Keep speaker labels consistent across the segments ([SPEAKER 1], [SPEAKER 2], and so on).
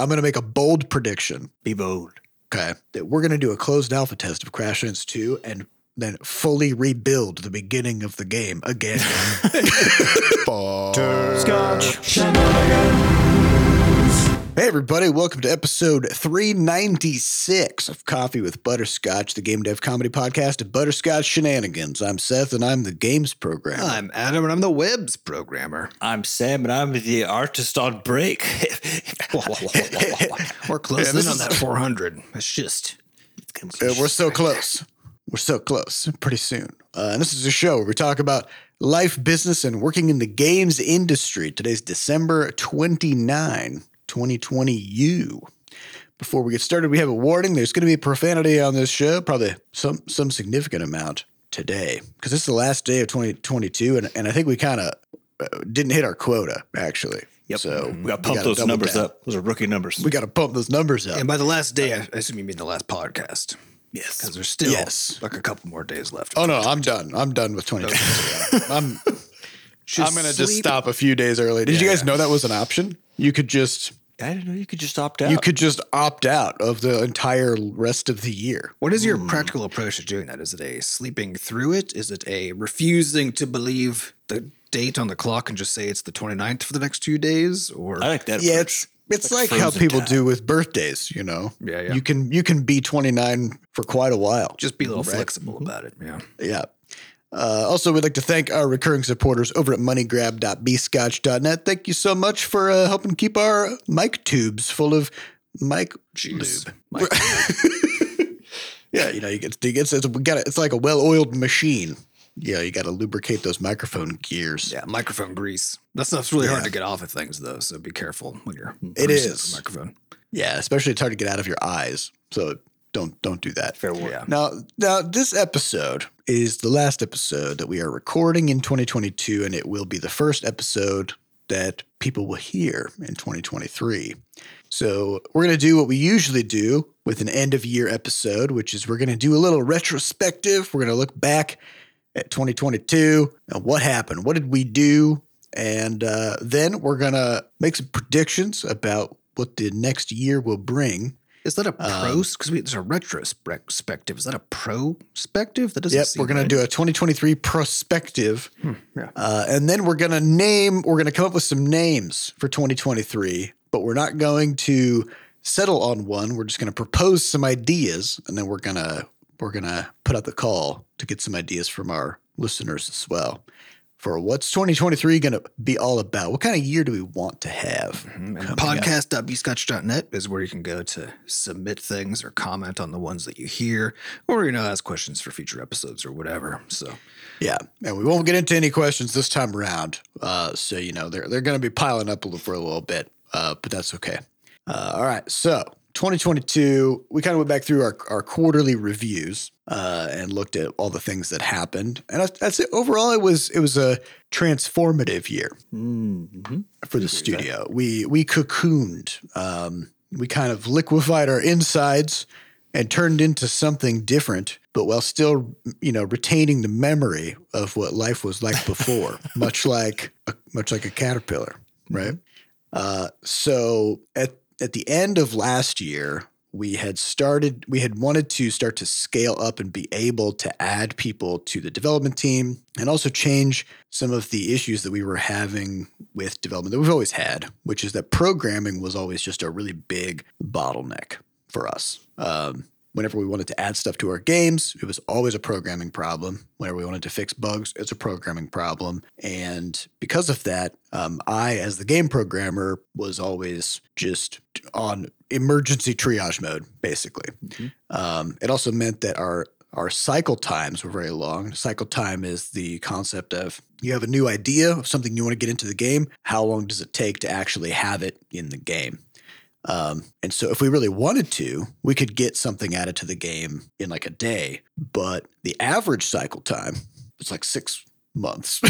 [SPEAKER 1] I'm going to make a bold prediction.
[SPEAKER 2] Be bold.
[SPEAKER 1] Okay. That we're going to do a closed alpha test of Crashlands 2 and then fully rebuild the beginning of the game again.
[SPEAKER 2] Scotch.
[SPEAKER 1] Hey, everybody, welcome to episode 396 of Coffee with Butterscotch, the game dev comedy podcast of Butterscotch Shenanigans. I'm Seth, and I'm the games programmer.
[SPEAKER 3] I'm Adam, and I'm the webs programmer.
[SPEAKER 2] I'm Sam, and I'm the artist on break.
[SPEAKER 3] We're close
[SPEAKER 1] Yeah,
[SPEAKER 3] in on that 400. It's just
[SPEAKER 1] Uh, we're so close. We're so close. Pretty soon. Uh, and this is a show where we talk about life, business, and working in the games industry. Today's December 29, 2020. You. Before we get started, we have a warning. There's going to be profanity on this show, probably some some significant amount today, because this is the last day of 2022, and, and I think we kind of uh, didn't hit our quota actually.
[SPEAKER 2] Yep.
[SPEAKER 1] So
[SPEAKER 2] we got to pump those numbers
[SPEAKER 1] down.
[SPEAKER 2] up. Those are rookie numbers.
[SPEAKER 1] We got to pump those numbers up.
[SPEAKER 3] and by the last day, I I assume you mean the last podcast
[SPEAKER 2] yes.
[SPEAKER 3] because there's still
[SPEAKER 1] Yes.
[SPEAKER 3] like a couple more days left.
[SPEAKER 1] Oh no, I'm done. I'm done with 2022. I'm
[SPEAKER 3] Just
[SPEAKER 1] I'm gonna just stop a few days early. Did you guys
[SPEAKER 3] yeah.
[SPEAKER 1] know that was an option? You could just
[SPEAKER 2] I don't know you could just opt out.
[SPEAKER 1] you could just opt out of the entire rest of the year.
[SPEAKER 3] What is your hmm. practical approach to doing that? Is it a sleeping through it? Is it a refusing to believe the date on the clock and just say it's the 29th for the next two days? Or
[SPEAKER 2] I like that.
[SPEAKER 1] Yeah,
[SPEAKER 2] approach.
[SPEAKER 1] it's it's
[SPEAKER 2] like
[SPEAKER 1] like, how people
[SPEAKER 2] time.
[SPEAKER 1] do with birthdays. You know,
[SPEAKER 3] Yeah, yeah.
[SPEAKER 1] You can you can be 29 for quite a while.
[SPEAKER 3] just be a little
[SPEAKER 1] Right.
[SPEAKER 3] flexible mm-hmm. about it? Yeah.
[SPEAKER 1] Yeah. Uh, also, we'd like to thank our recurring supporters over at moneygrab.bscotch.net. Thank you so much for uh, helping keep our mic tubes full of mic
[SPEAKER 3] Juice.
[SPEAKER 1] lube. Yeah, you know, you get, you get it's, we got it's like a well-oiled machine. Yeah, you got to lubricate those microphone gears.
[SPEAKER 3] Yeah, microphone grease. That stuff's really hard to get off of things, though. So be careful when you're.
[SPEAKER 1] It is
[SPEAKER 3] the microphone.
[SPEAKER 1] Yeah, especially it's hard to get out of your eyes. So don't don't do that.
[SPEAKER 2] fair warning.
[SPEAKER 3] Yeah.
[SPEAKER 1] Now, now this episode is the last episode that we are recording in 2022, and it will be the first episode that people will hear in 2023. So we're going to do what we usually do with an end of year episode, which is we're going to do a little retrospective. We're going to look back at 2022 and what happened, what did we do, and uh, then we're going to make some predictions about what the next year will bring.
[SPEAKER 3] Is that a
[SPEAKER 1] Um,
[SPEAKER 3] pros? Because there's a retrospective. Is that a prospective? That doesn't.
[SPEAKER 1] Yep, we're gonna
[SPEAKER 3] right.
[SPEAKER 1] do a 2023 prospective,
[SPEAKER 3] yeah.
[SPEAKER 1] uh, and then we're gonna name. We're gonna come up with some names for 2023, but we're not going to settle on one. We're just gonna propose some ideas, and then we're gonna we're gonna put out the call to get some ideas from our listeners as well for what's 2023 gonna be all about. What kind of year do we want to have? Up?
[SPEAKER 3] podcast.bscotch.net is where you can go to submit things or comment on the ones that you hear, or you know, ask questions for future episodes or whatever. So
[SPEAKER 1] Yeah, and we won't get into any questions this time around. Uh, so you know they're they're going to be piling up a little, for a little bit, uh, but that's okay. Uh, all right, so 2022, we kind of went back through our, our quarterly reviews uh, and looked at all the things that happened, and I'd, I'd say overall it was it was a transformative year
[SPEAKER 2] Mm-hmm.
[SPEAKER 1] for the studio. We we cocooned. Um, we kind of liquefied our insides and turned into something different, but while still, you know, retaining the memory of what life was like before, much like a, much like a caterpillar, right? Uh, so at at the end of last year, we had started. We had wanted to start to scale up and be able to add people to the development team, and also change some of the issues that we were having with development that we've always had, which is that programming was always just a really big bottleneck for us. Um, whenever we wanted to add stuff to our games, it was always a programming problem. Whenever we wanted to fix bugs, it's a programming problem. And because of that, um, I, as the game programmer, was always just on emergency triage mode, basically. Um, it also meant that our our cycle times were very long. Cycle time is the concept of you have a new idea of something you want to get into the game. How long does it take to actually have it in the game? Um, and so, if we really wanted to, we could get something added to the game in like a day. But the average cycle time is like six months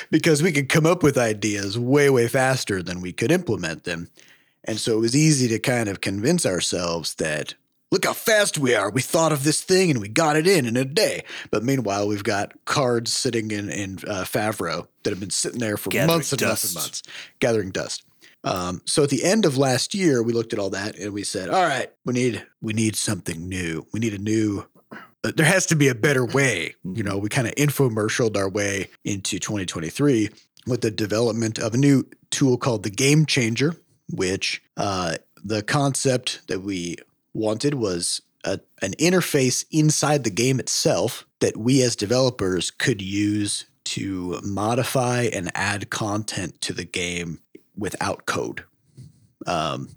[SPEAKER 1] because we could come up with ideas way, way faster than we could implement them. And so, it was easy to kind of convince ourselves that look how fast we are. We thought of this thing and we got it in in a day. But meanwhile, we've got cards sitting in, in uh, Favro that have been sitting there for
[SPEAKER 2] Gathering
[SPEAKER 1] months and months and months, gathering dust. Um, so at the end of last year, we looked at all that and we said, all right, we need we need something new. We need a new. Uh, there has to be a better way. You know, we kind of infomercialed our way into 2023 with the development of a new tool called the Game Changer, which uh, the concept that we wanted was a, an interface inside the game itself that we as developers could use to modify and add content to the game without code. Um,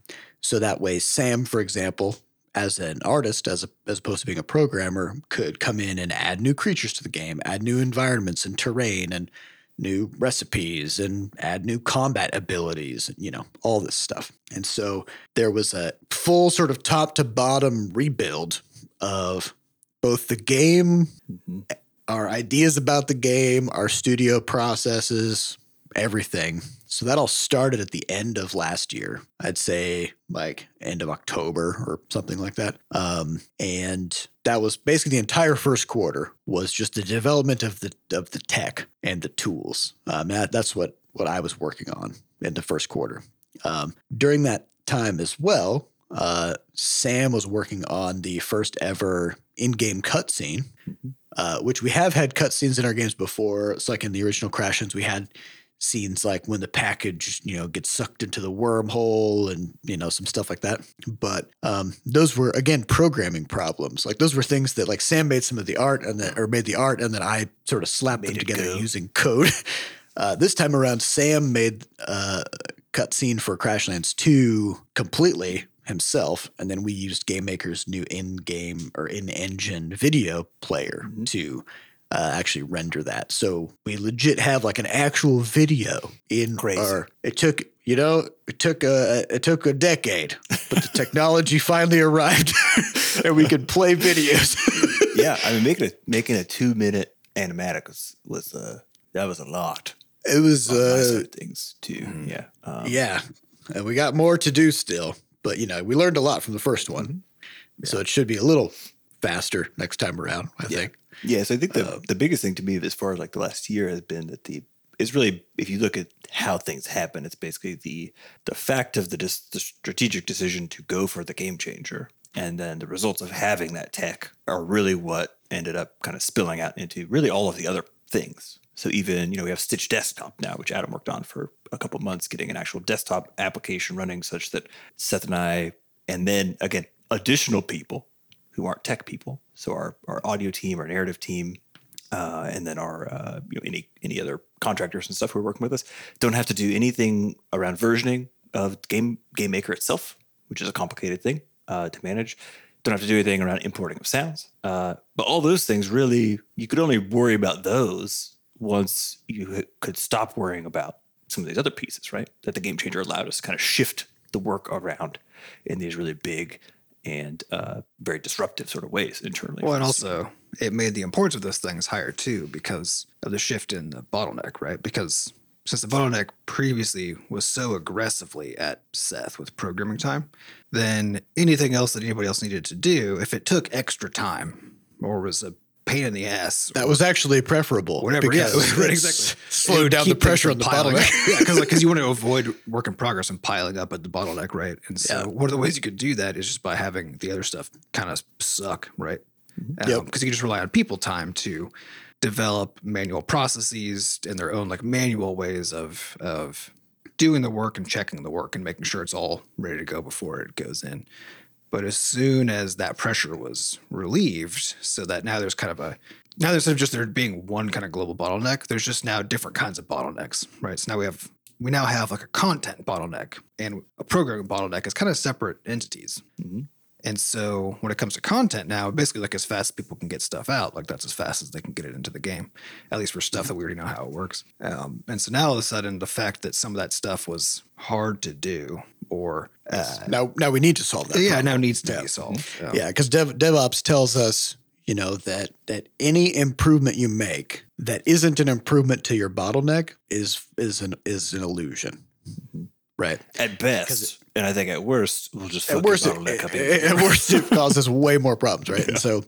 [SPEAKER 1] so that way, Sam, for example, as an artist, as, a, as opposed to being a programmer, could come in and add new creatures to the game, add new environments and terrain, and new recipes and add new combat abilities, you know, all this stuff. And so there was a full sort of top to bottom rebuild of both the game,
[SPEAKER 2] Mhm.
[SPEAKER 1] our ideas about the game, our studio processes, everything. So that all started at the end of last year. I'd say like end of October or something like that. Um, and that was basically the entire first quarter was just the development of the of the tech and the tools. Um, that, that's what what I was working on in the first quarter. Um, during that time as well, uh, Sam was working on the first ever in-game cutscene, uh, which we have had cutscenes in our games before. It's like in the original Crashlands, we had scenes like when the package, you know, gets sucked into the wormhole and, you know, some stuff like that. But um, those were, again, programming problems. Like those were things that like Sam made some of the art and then, or made the art and then I sort of slapped
[SPEAKER 2] Made
[SPEAKER 1] them together
[SPEAKER 2] go.
[SPEAKER 1] using code. Uh, this time around, Sam made uh, a cutscene for Crashlands 2 completely himself. And then we used game maker's new in game or in engine video player
[SPEAKER 2] Mhm.
[SPEAKER 1] to uh, actually render that. So we legit have like an actual video in
[SPEAKER 2] Crazy.
[SPEAKER 1] our. It took you know it took a it took a decade, but the technology finally arrived, and we could play videos.
[SPEAKER 2] yeah, I mean, making a making a two minute animatic was, was uh, that was a lot.
[SPEAKER 1] it was uh,
[SPEAKER 2] things too. Yeah, um,
[SPEAKER 1] yeah, and we got more to do still, but you know we learned a lot from the first one, so it should be a little faster next time around. I
[SPEAKER 2] Yeah.
[SPEAKER 1] think.
[SPEAKER 2] Yeah, so I think the
[SPEAKER 1] Uh,
[SPEAKER 2] the biggest thing to me as far as like the last year has been that the it's really if you look at how things happen, it's basically the the fact of the dis, the strategic decision to go for the game changer, and then the results of having that tech are really what ended up kind of spilling out into really all of the other things. So even you know we have Stitch Desktop now, which Adam worked on for a couple months, getting an actual desktop application running, such that Seth and I, and then again additional people who aren't tech people. So our, our audio team, our narrative team, uh, and then our uh, you know any any other contractors and stuff who are working with us don't have to do anything around versioning of game game maker itself, which is a complicated thing uh, to manage. Don't have to do anything around importing of sounds. Uh, but all those things really you could only worry about those once you could stop worrying about some of these other pieces, right? That the game changer allowed us to kind of shift the work around in these really big and uh, very disruptive sort of ways internally.
[SPEAKER 3] Well, and also it made the importance of those things higher too because of the shift in the bottleneck, right? Because since the bottleneck previously was so aggressively at Seth with programming time, then anything else that anybody else needed to do, if it took extra time or was a pain in the ass,
[SPEAKER 1] That was actually preferable.
[SPEAKER 3] whatever, yeah,
[SPEAKER 1] because
[SPEAKER 3] right,
[SPEAKER 1] it
[SPEAKER 3] exactly.
[SPEAKER 1] s-
[SPEAKER 3] It
[SPEAKER 1] Slowed down the pressure on the bottleneck.
[SPEAKER 3] yeah, because because you want to avoid work in progress and piling up at the bottleneck, right? And so
[SPEAKER 1] Yeah.
[SPEAKER 3] one of the ways you could do that is just by having the other stuff kind of suck, right? Because
[SPEAKER 1] Yep.
[SPEAKER 3] you can just rely on people time to develop manual processes and their own like manual ways of of doing the work and checking the work and making sure it's all ready to go before it goes in. But as soon as that pressure was relieved, so that now there's kind of a now there's just there being one kind of global bottleneck, there's just now different kinds of bottlenecks, right? So now we have we now have like a content bottleneck and a programming bottleneck as kind of separate entities.
[SPEAKER 2] Mhm.
[SPEAKER 3] And so when it comes to content now, basically like as fast as people can get stuff out, like that's as fast as they can get it into the game, at least for stuff that we already know how it works. Um, and so now all of a sudden, the fact that some of that stuff was hard to do or uh,
[SPEAKER 1] Now, now we need to solve that.
[SPEAKER 3] yeah,
[SPEAKER 1] problem.
[SPEAKER 3] now needs to
[SPEAKER 1] Yeah.
[SPEAKER 3] be solved. Um,
[SPEAKER 1] Yeah, because Dev, DevOps tells us, you know, that that any improvement you make that isn't an improvement to your bottleneck is is an is an illusion. Right.
[SPEAKER 2] at best, and I think at worst, we'll just
[SPEAKER 1] At worst, it,
[SPEAKER 2] bottleneck
[SPEAKER 1] at,
[SPEAKER 2] even
[SPEAKER 1] at
[SPEAKER 2] more.
[SPEAKER 1] worst, it causes way more problems, right? And so,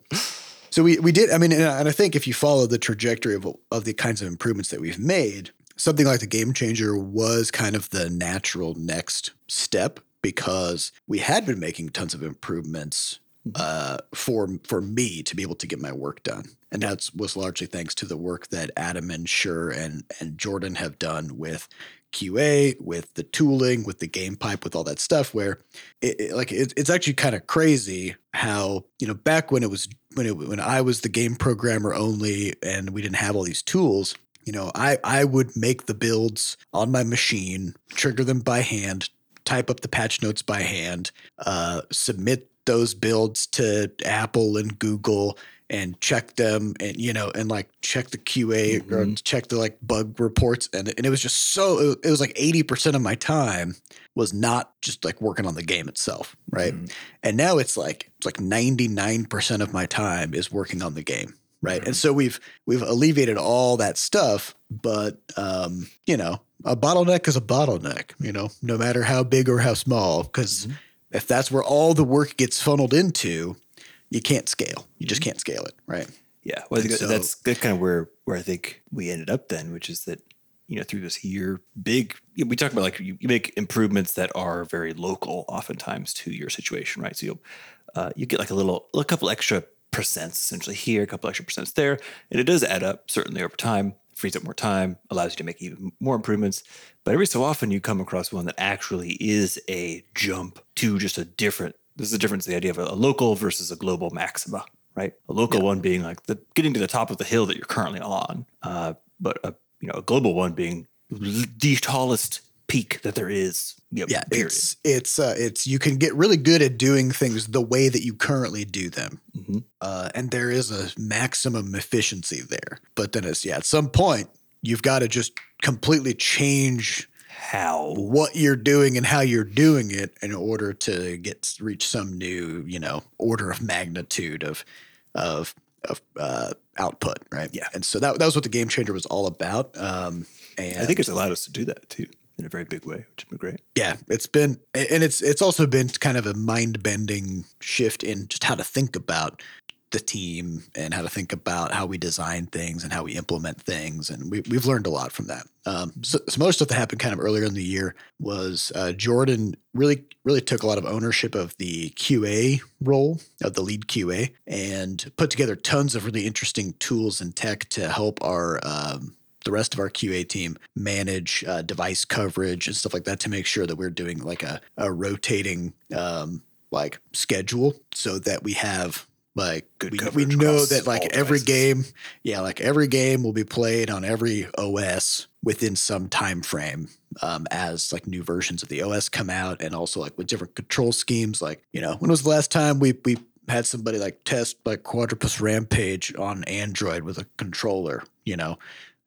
[SPEAKER 1] so we we did. I mean, and I and I think if you follow the trajectory of of the kinds of improvements that we've made, something like the game changer was kind of the natural next step because we had been making tons of improvements uh, for for me to be able to get my work done, and that was largely thanks to the work that Adam and Sure and and Jordan have done with QA, with the tooling, with the game pipe, with all that stuff. Where it, it- like it, it's actually kind of crazy how you know back when it was when it when I was the game programmer only and we didn't have all these tools. You know, I I would make the builds on my machine, trigger them by hand, type up the patch notes by hand, uh, submit those builds to Apple and Google and check them and you know and like check the QA or
[SPEAKER 2] Mhm.
[SPEAKER 1] check the like bug reports and and it was just so it was like 80% of my time was not just like working on the game itself, right?
[SPEAKER 2] Mhm.
[SPEAKER 1] And now it's like it's like 99% of my time is working on the game, right? And so we've we've alleviated all that stuff, but um, you know, a bottleneck is a bottleneck, you know, no matter how big or how small because if that's where all the work gets funneled into, you can't scale. You just can't scale it, right?
[SPEAKER 2] Yeah, well, I think
[SPEAKER 1] And
[SPEAKER 2] that-
[SPEAKER 1] so-
[SPEAKER 2] that's that's kind of where where I think we ended up then, which is that you know through this year, big we talk about like you, you make improvements that are very local, oftentimes to your situation, right? So you uh, you get like a little a couple extra percents essentially here, a couple extra percents there, and it does add up certainly over time. Frees up more time, allows you to make even more improvements. But every so often, you come across one that actually is a jump to just a different. This is the difference: the idea of a, local versus a global maxima, right? A local one being like the getting to the top of the hill that you're currently on, uh, but a you know a global one being the tallest peak that there is. You know,
[SPEAKER 1] Yeah,
[SPEAKER 2] period.
[SPEAKER 1] it's it's uh, it's you can get really good at doing things the way that you currently do them,
[SPEAKER 2] Mhm.
[SPEAKER 1] uh, and there is a maximum efficiency there. But then it's yeah, at some point you've got to just completely change
[SPEAKER 2] how
[SPEAKER 1] what you're doing and how you're doing it in order to get reach some new you know order of magnitude of of of uh, output, right?
[SPEAKER 2] Yeah.
[SPEAKER 1] and so that that was what the game changer was all about. Um, and
[SPEAKER 2] I think it's allowed us to do that too in a very big way, which has been great.
[SPEAKER 1] yeah, it's been and it's it's also been kind of a mind bending shift in just how to think about the team and how to think about how we design things and how we implement things, and we we've learned a lot from that. Um, so some other stuff that happened kind of earlier in the year was uh, Jordan really really took a lot of ownership of the QA role of the lead QA and put together tons of really interesting tools and tech to help our um, the rest of our QA team manage uh, device coverage and stuff like that to make sure that we're doing like a, a rotating um, like schedule so that we have like
[SPEAKER 2] Good
[SPEAKER 1] we, we know that like every
[SPEAKER 2] devices.
[SPEAKER 1] game yeah like every game will be played on every os within some time frame um, as like new versions of the os come out and also like with different control schemes. Like you know when was the last time we we had somebody like test like Quadropus Rampage on android with a controller you know?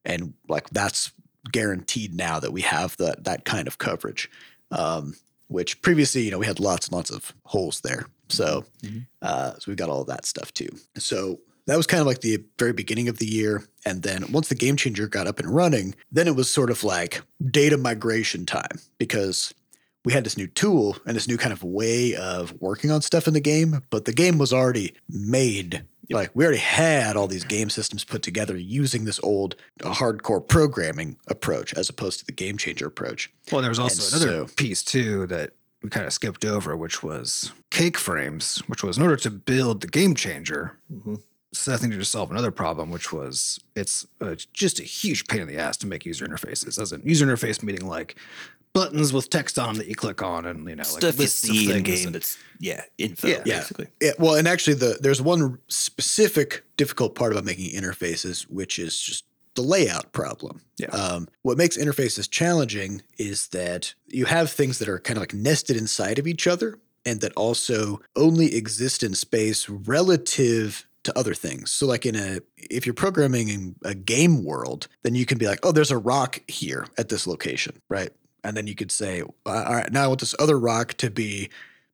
[SPEAKER 1] And like that's guaranteed now that we have that that kind of coverage um, which previously you know we had lots and lots of holes there so
[SPEAKER 2] Mhm.
[SPEAKER 1] uh, so we got all of that stuff too. So that was kind of like the very beginning of the year. And then once the game changer got up and running then it was sort of like data migration time because we had this new tool and this new kind of way of working on stuff in the game but the game was already made. Like we already had all these game systems put together using this old uh, hardcore programming approach as opposed to the game changer approach.
[SPEAKER 3] Well, there was also
[SPEAKER 1] And
[SPEAKER 3] another
[SPEAKER 1] so-
[SPEAKER 3] piece too that we kind of skipped over, which was cake frames, which was in order to build the game changer.
[SPEAKER 2] Mhm.
[SPEAKER 3] Seth needed to solve another problem, which was it's uh, just a huge pain in the ass to make user interfaces. As in user interface meaning like buttons with text on 'em that you click on, and you know, like
[SPEAKER 2] Stuff you
[SPEAKER 3] lists of
[SPEAKER 2] see in
[SPEAKER 3] things
[SPEAKER 2] game
[SPEAKER 3] and-
[SPEAKER 2] that's yeah info
[SPEAKER 3] Yeah.
[SPEAKER 1] Yeah.
[SPEAKER 2] basically.
[SPEAKER 1] Yeah, well, and actually, the there's one specific difficult part about making interfaces, which is just the layout problem.
[SPEAKER 2] Yeah.
[SPEAKER 1] Um, what makes interfaces challenging is that you have things that are kind of like nested inside of each other, and that also only exist in space relative to other things. So, like in a if you're programming in a game world, then you can be like, oh, there's a rock here at this location, right? And then you could say, all right, now I want this other rock to be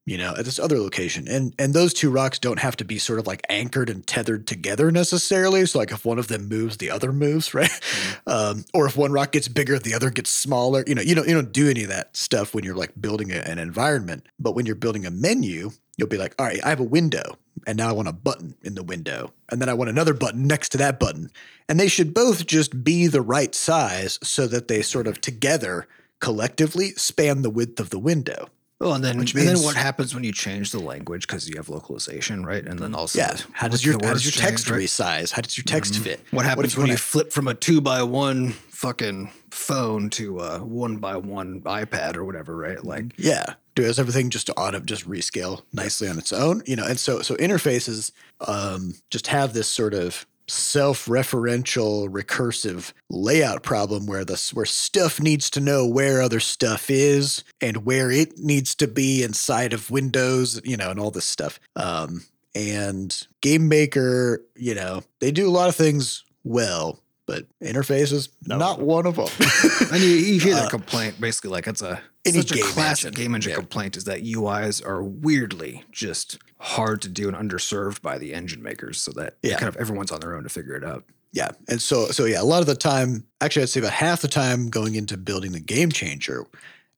[SPEAKER 1] you know, at this other location. And and those two rocks don't have to be sort of like anchored and tethered together necessarily. So like if one of them moves, the other moves, right?
[SPEAKER 2] Mm-hmm.
[SPEAKER 1] Um, or if one rock gets bigger, the other gets smaller. You know, you don't you don't do any of that stuff when you're like building a, an environment. But when you're building a menu, you'll be like, all right, I have a window, and now I want a button in the window, and then I want another button next to that button, and they should both just be the right size so that they sort of together collectively span the width of the window.
[SPEAKER 3] Well, and then
[SPEAKER 1] Which
[SPEAKER 3] and then what happens when you change the language because you have localization, right? And then also,
[SPEAKER 1] Yeah. How does your how does your text
[SPEAKER 3] change,
[SPEAKER 1] resize? How does your text fit?
[SPEAKER 3] What happens
[SPEAKER 1] if
[SPEAKER 3] when you
[SPEAKER 1] wanna-
[SPEAKER 3] flip from a two by one fucking phone to a one by one iPad or whatever, right? Like,
[SPEAKER 1] Yeah. Does everything just auto just rescale nicely on its own? You know, and so so interfaces um, just have this sort of self-referential recursive layout problem where the where stuff needs to know where other stuff is and where it needs to be inside of windows you know and all this stuff um and game maker you know they do a lot of things well but interfaces
[SPEAKER 2] No.
[SPEAKER 1] not one of them
[SPEAKER 3] and you, you hear that complaint basically like it's a
[SPEAKER 1] Uh, any
[SPEAKER 3] such a
[SPEAKER 1] game
[SPEAKER 3] classic
[SPEAKER 1] engine.
[SPEAKER 3] game engine
[SPEAKER 1] Yeah.
[SPEAKER 3] complaint is that UIs are weirdly just hard to do and underserved by the engine makers, so that
[SPEAKER 1] Yeah.
[SPEAKER 3] kind of everyone's on their own to figure it out.
[SPEAKER 1] Yeah. And so so yeah, a lot of the time, actually I'd say about half the time going into building the game changer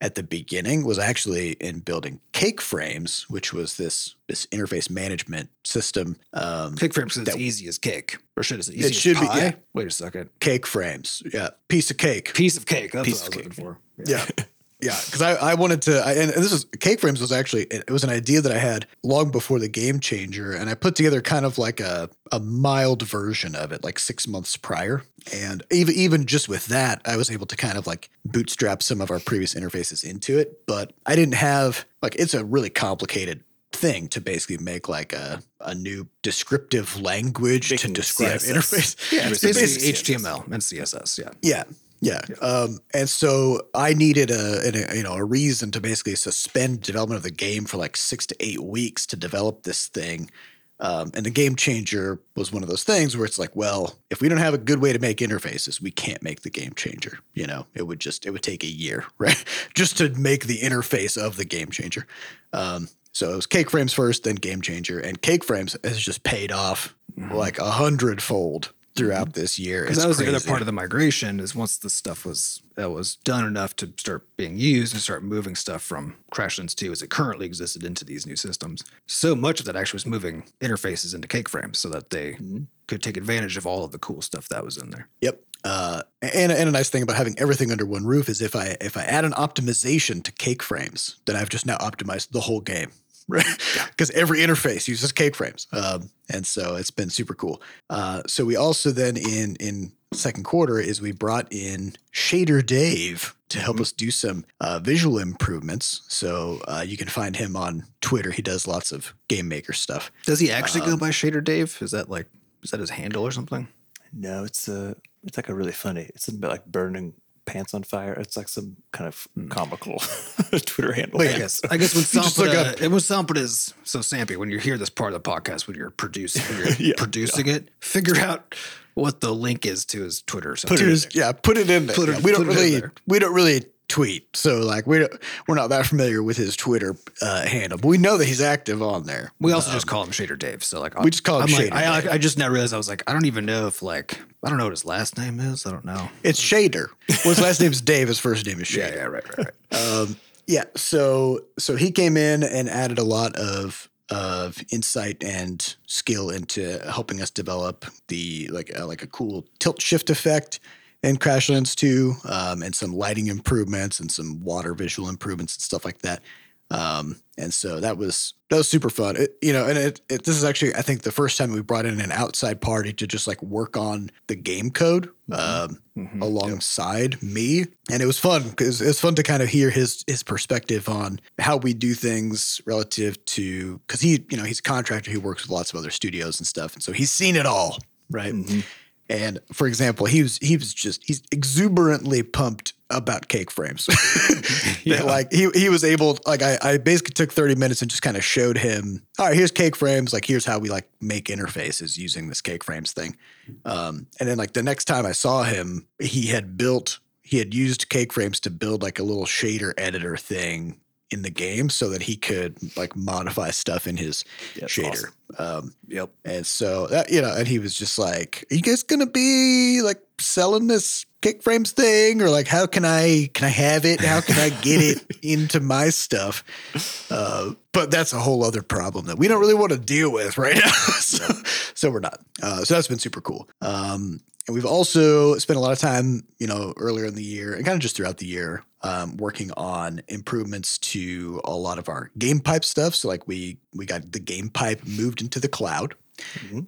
[SPEAKER 1] at the beginning was actually in building cake frames, which was this this interface management system. Um,
[SPEAKER 3] Cake frames is easy as cake, or should it easy
[SPEAKER 1] It should
[SPEAKER 3] as
[SPEAKER 1] be, yeah.
[SPEAKER 3] Wait a second,
[SPEAKER 1] cake frames. Yeah. Piece of cake.
[SPEAKER 3] piece of cake. That's
[SPEAKER 2] Piece
[SPEAKER 3] what I was looking for.
[SPEAKER 1] Yeah. Yeah, because I, I wanted to, I, and this is Cake Frames was actually it was an idea that I had long before the game changer, and I put together kind of like a a mild version of it, like six months prior, and even even just with that, I was able to kind of like bootstrap some of our previous interfaces into it, but I didn't have like it's a really complicated thing to basically make like a a new descriptive language to describe
[SPEAKER 2] CSS.
[SPEAKER 1] interface.
[SPEAKER 3] Yeah, it's
[SPEAKER 2] Basically
[SPEAKER 3] basically HTML and CSS. Yeah.
[SPEAKER 1] Yeah. Yeah. Um, and so I needed a, a you know a reason to basically suspend development of the game for like six to eight weeks to develop this thing. Um, and the game changer was one of those things where it's like, well, if we don't have a good way to make interfaces, we can't make the game changer. You know, it would just it would take a year, right, just to make the interface of the game changer. Um, so it was Cake Frames first, then Game Changer, and Cake Frames has just paid off like a hundredfold throughout this year.
[SPEAKER 3] Because that was the other part of the migration is once the stuff was that was done enough to start being used and start moving stuff from Crashlands 2 as it currently existed into these new systems. So much of that actually was moving interfaces into cake frames so that they could take advantage of all of the cool stuff that was in there.
[SPEAKER 1] Yep. Uh, and, and a nice thing about having everything under one roof is if I if I add an optimization to cake frames, then I've just now optimized the whole game? Because every interface uses cake frames, um, and so it's been super cool. Uh, so we also then in in second quarter is we brought in Shader Dave to help us do some uh, visual improvements. So uh, you can find him on Twitter. He does lots of game maker stuff.
[SPEAKER 3] Does he actually
[SPEAKER 1] Um,
[SPEAKER 3] go by Shader Dave? Is that like is that his handle or something?
[SPEAKER 2] No, it's a it's like a really funny. It's something about like burning pants on fire. It's like some kind of hmm. comical Twitter handle.
[SPEAKER 1] Wait,
[SPEAKER 3] I guess I guess when
[SPEAKER 1] You just look
[SPEAKER 3] Sampada, it was Sampada is so Sampy. When you hear this part of the podcast, when you're producing, when you're
[SPEAKER 2] Yeah,
[SPEAKER 3] producing it, figure out what the link is to his Twitter. Or something.
[SPEAKER 1] Dude, yeah, put it in there.
[SPEAKER 3] Put it-
[SPEAKER 1] Yeah, we don't
[SPEAKER 3] it
[SPEAKER 1] really we don't really tweet, so like we don't, we're not that familiar with his Twitter uh, handle, but we know that he's active on there.
[SPEAKER 3] We also just call him Shader Dave. So like,
[SPEAKER 1] we just call him
[SPEAKER 3] I'm like,
[SPEAKER 1] Shader
[SPEAKER 3] I,
[SPEAKER 1] Dave.
[SPEAKER 3] I just now realized I was like, I don't even know if like I don't know what his last name is. I don't know.
[SPEAKER 1] It's Shader. Well, his last name is Dave. His first name is Shader.
[SPEAKER 3] Yeah, right, right, right.
[SPEAKER 1] Um, yeah. So so he came in and added a lot of of insight and skill into helping us develop the like uh, like a cool tilt shift effect in Crashlands 2, um, and some lighting improvements and some water visual improvements and stuff like that. Um, and so that was that was super fun. It, you know, and it, it this is actually I think the first time we brought in an outside party to just like work on the game code um, alongside me, and it was fun because it's fun to kind of hear his his perspective on how we do things relative to because he you know he's a contractor who works with lots of other studios and stuff, and so he's seen it all, right? And for example, he was he was just he's exuberantly pumped about cake frames. That, Like he he was able like I, I basically took 30 minutes and just kind of showed him, all right, here's cake frames, like here's how we like make interfaces using this cake frames thing. Um, and then like the next time I saw him, he had built he had used cake frames to build like a little shader editor thing in the game so that he could like modify stuff in his
[SPEAKER 2] Yeah,
[SPEAKER 1] shader. Um,
[SPEAKER 3] Yep.
[SPEAKER 1] and so that you know, and he was just like, "Are you guys gonna be like selling this cake frames thing, or like how can I can I have it? How can I get it into my stuff?" Uh, but that's a whole other problem that we don't really want to deal with right now. so, so we're not. Uh, so that's been super cool. Um, and we've also spent a lot of time, you know, earlier in the year and kind of just throughout the year, um, working on improvements to a lot of our game pipe stuff. So like we we got the game pipe moved into the cloud.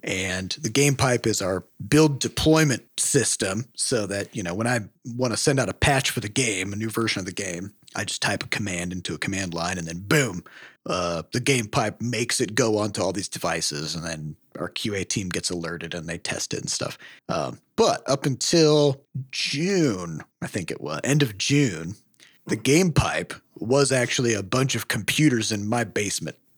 [SPEAKER 1] And the game pipe is our build deployment system so that, you know, when I want to send out a patch for the game, a new version of the game, I just type a command into a command line and then boom, uh, the game pipe makes it go onto all these devices and then our QA team gets alerted and they test it and stuff. Um, but up until June, I think it was, end of June, the game pipe was actually a bunch of computers in my basement.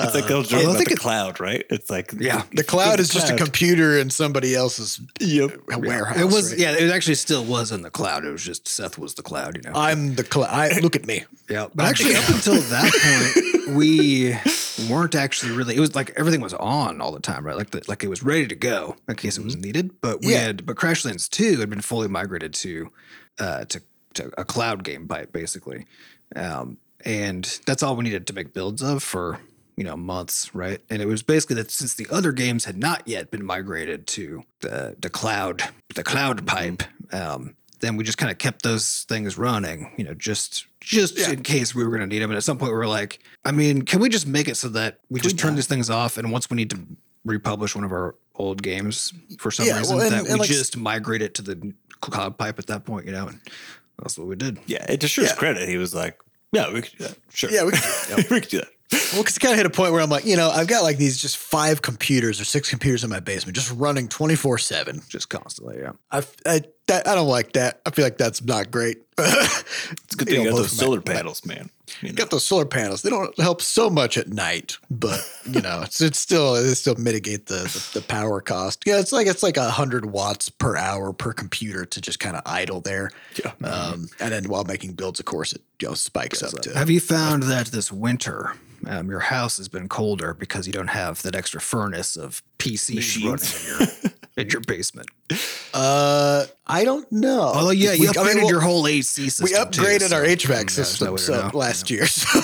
[SPEAKER 2] It's like they'll joke
[SPEAKER 3] I
[SPEAKER 2] about
[SPEAKER 3] think
[SPEAKER 2] the
[SPEAKER 3] it-
[SPEAKER 2] cloud, right? It's like
[SPEAKER 3] Yeah.
[SPEAKER 1] The cloud
[SPEAKER 2] the
[SPEAKER 1] is just a computer in somebody else's warehouse.
[SPEAKER 3] It was
[SPEAKER 1] right?
[SPEAKER 3] yeah. It actually still was in the cloud. It was just Seth was the cloud. You know.
[SPEAKER 1] I'm the cloud. I look at me.
[SPEAKER 3] Yeah, but actually, up until that point, we weren't actually really. It was like everything was on all the time, right? Like the, like it was ready to go in case it was needed. But we
[SPEAKER 1] Yeah.
[SPEAKER 3] had, but Crashlands Two had been fully migrated to, uh, to to a cloud game pipe basically, um, and that's all we needed to make builds of for you know months, right? And it was basically that since the other games had not yet been migrated to the the cloud the cloud pipe. Um, then we just kind of kept those things running, you know, just just in case we were going to need them. And at some point, we were like, I mean, can we just make it so that we just turn these things off, and once we need to republish one of our old games for some
[SPEAKER 1] Yeah,
[SPEAKER 3] reason,
[SPEAKER 1] well, and-
[SPEAKER 3] that
[SPEAKER 1] and
[SPEAKER 3] we
[SPEAKER 1] like-
[SPEAKER 3] just migrate it to the cloud pipe at that point, you know, and that's what we did.
[SPEAKER 2] yeah. It to Shure's
[SPEAKER 1] Yeah.
[SPEAKER 2] credit, he was like, "Yeah, we could do that. Sure,
[SPEAKER 1] Yeah, we
[SPEAKER 2] we could do that."
[SPEAKER 1] Well, because it kind of hit a point where I'm like, you know, I've got like these just five computers or six computers in my basement, just running 24 seven.
[SPEAKER 3] Just constantly, yeah.
[SPEAKER 1] I, I, that, I don't like that. I feel like that's not great.
[SPEAKER 2] It's a good thing you got those solar panels, man. You know?
[SPEAKER 1] Got those solar panels. They don't help so much at night, but you know, it's, it's still it still mitigate the, the the power cost. Yeah, it's like it's like a hundred watts per hour per computer to just kind of idle there.
[SPEAKER 2] Yeah.
[SPEAKER 1] Um, and then while making builds, of course, it you know spikes up to
[SPEAKER 3] Have you found that this winter um, your house has been colder because you don't have that extra furnace of PCs
[SPEAKER 2] Machines.
[SPEAKER 3] running in your in your basement?
[SPEAKER 1] Uh, I don't know.
[SPEAKER 3] Although, yeah, you upgraded
[SPEAKER 1] I mean, well,
[SPEAKER 3] your whole AC system.
[SPEAKER 1] we upgraded
[SPEAKER 3] too,
[SPEAKER 1] our HVAC
[SPEAKER 3] yeah, no
[SPEAKER 1] system so
[SPEAKER 3] know.
[SPEAKER 1] last year. So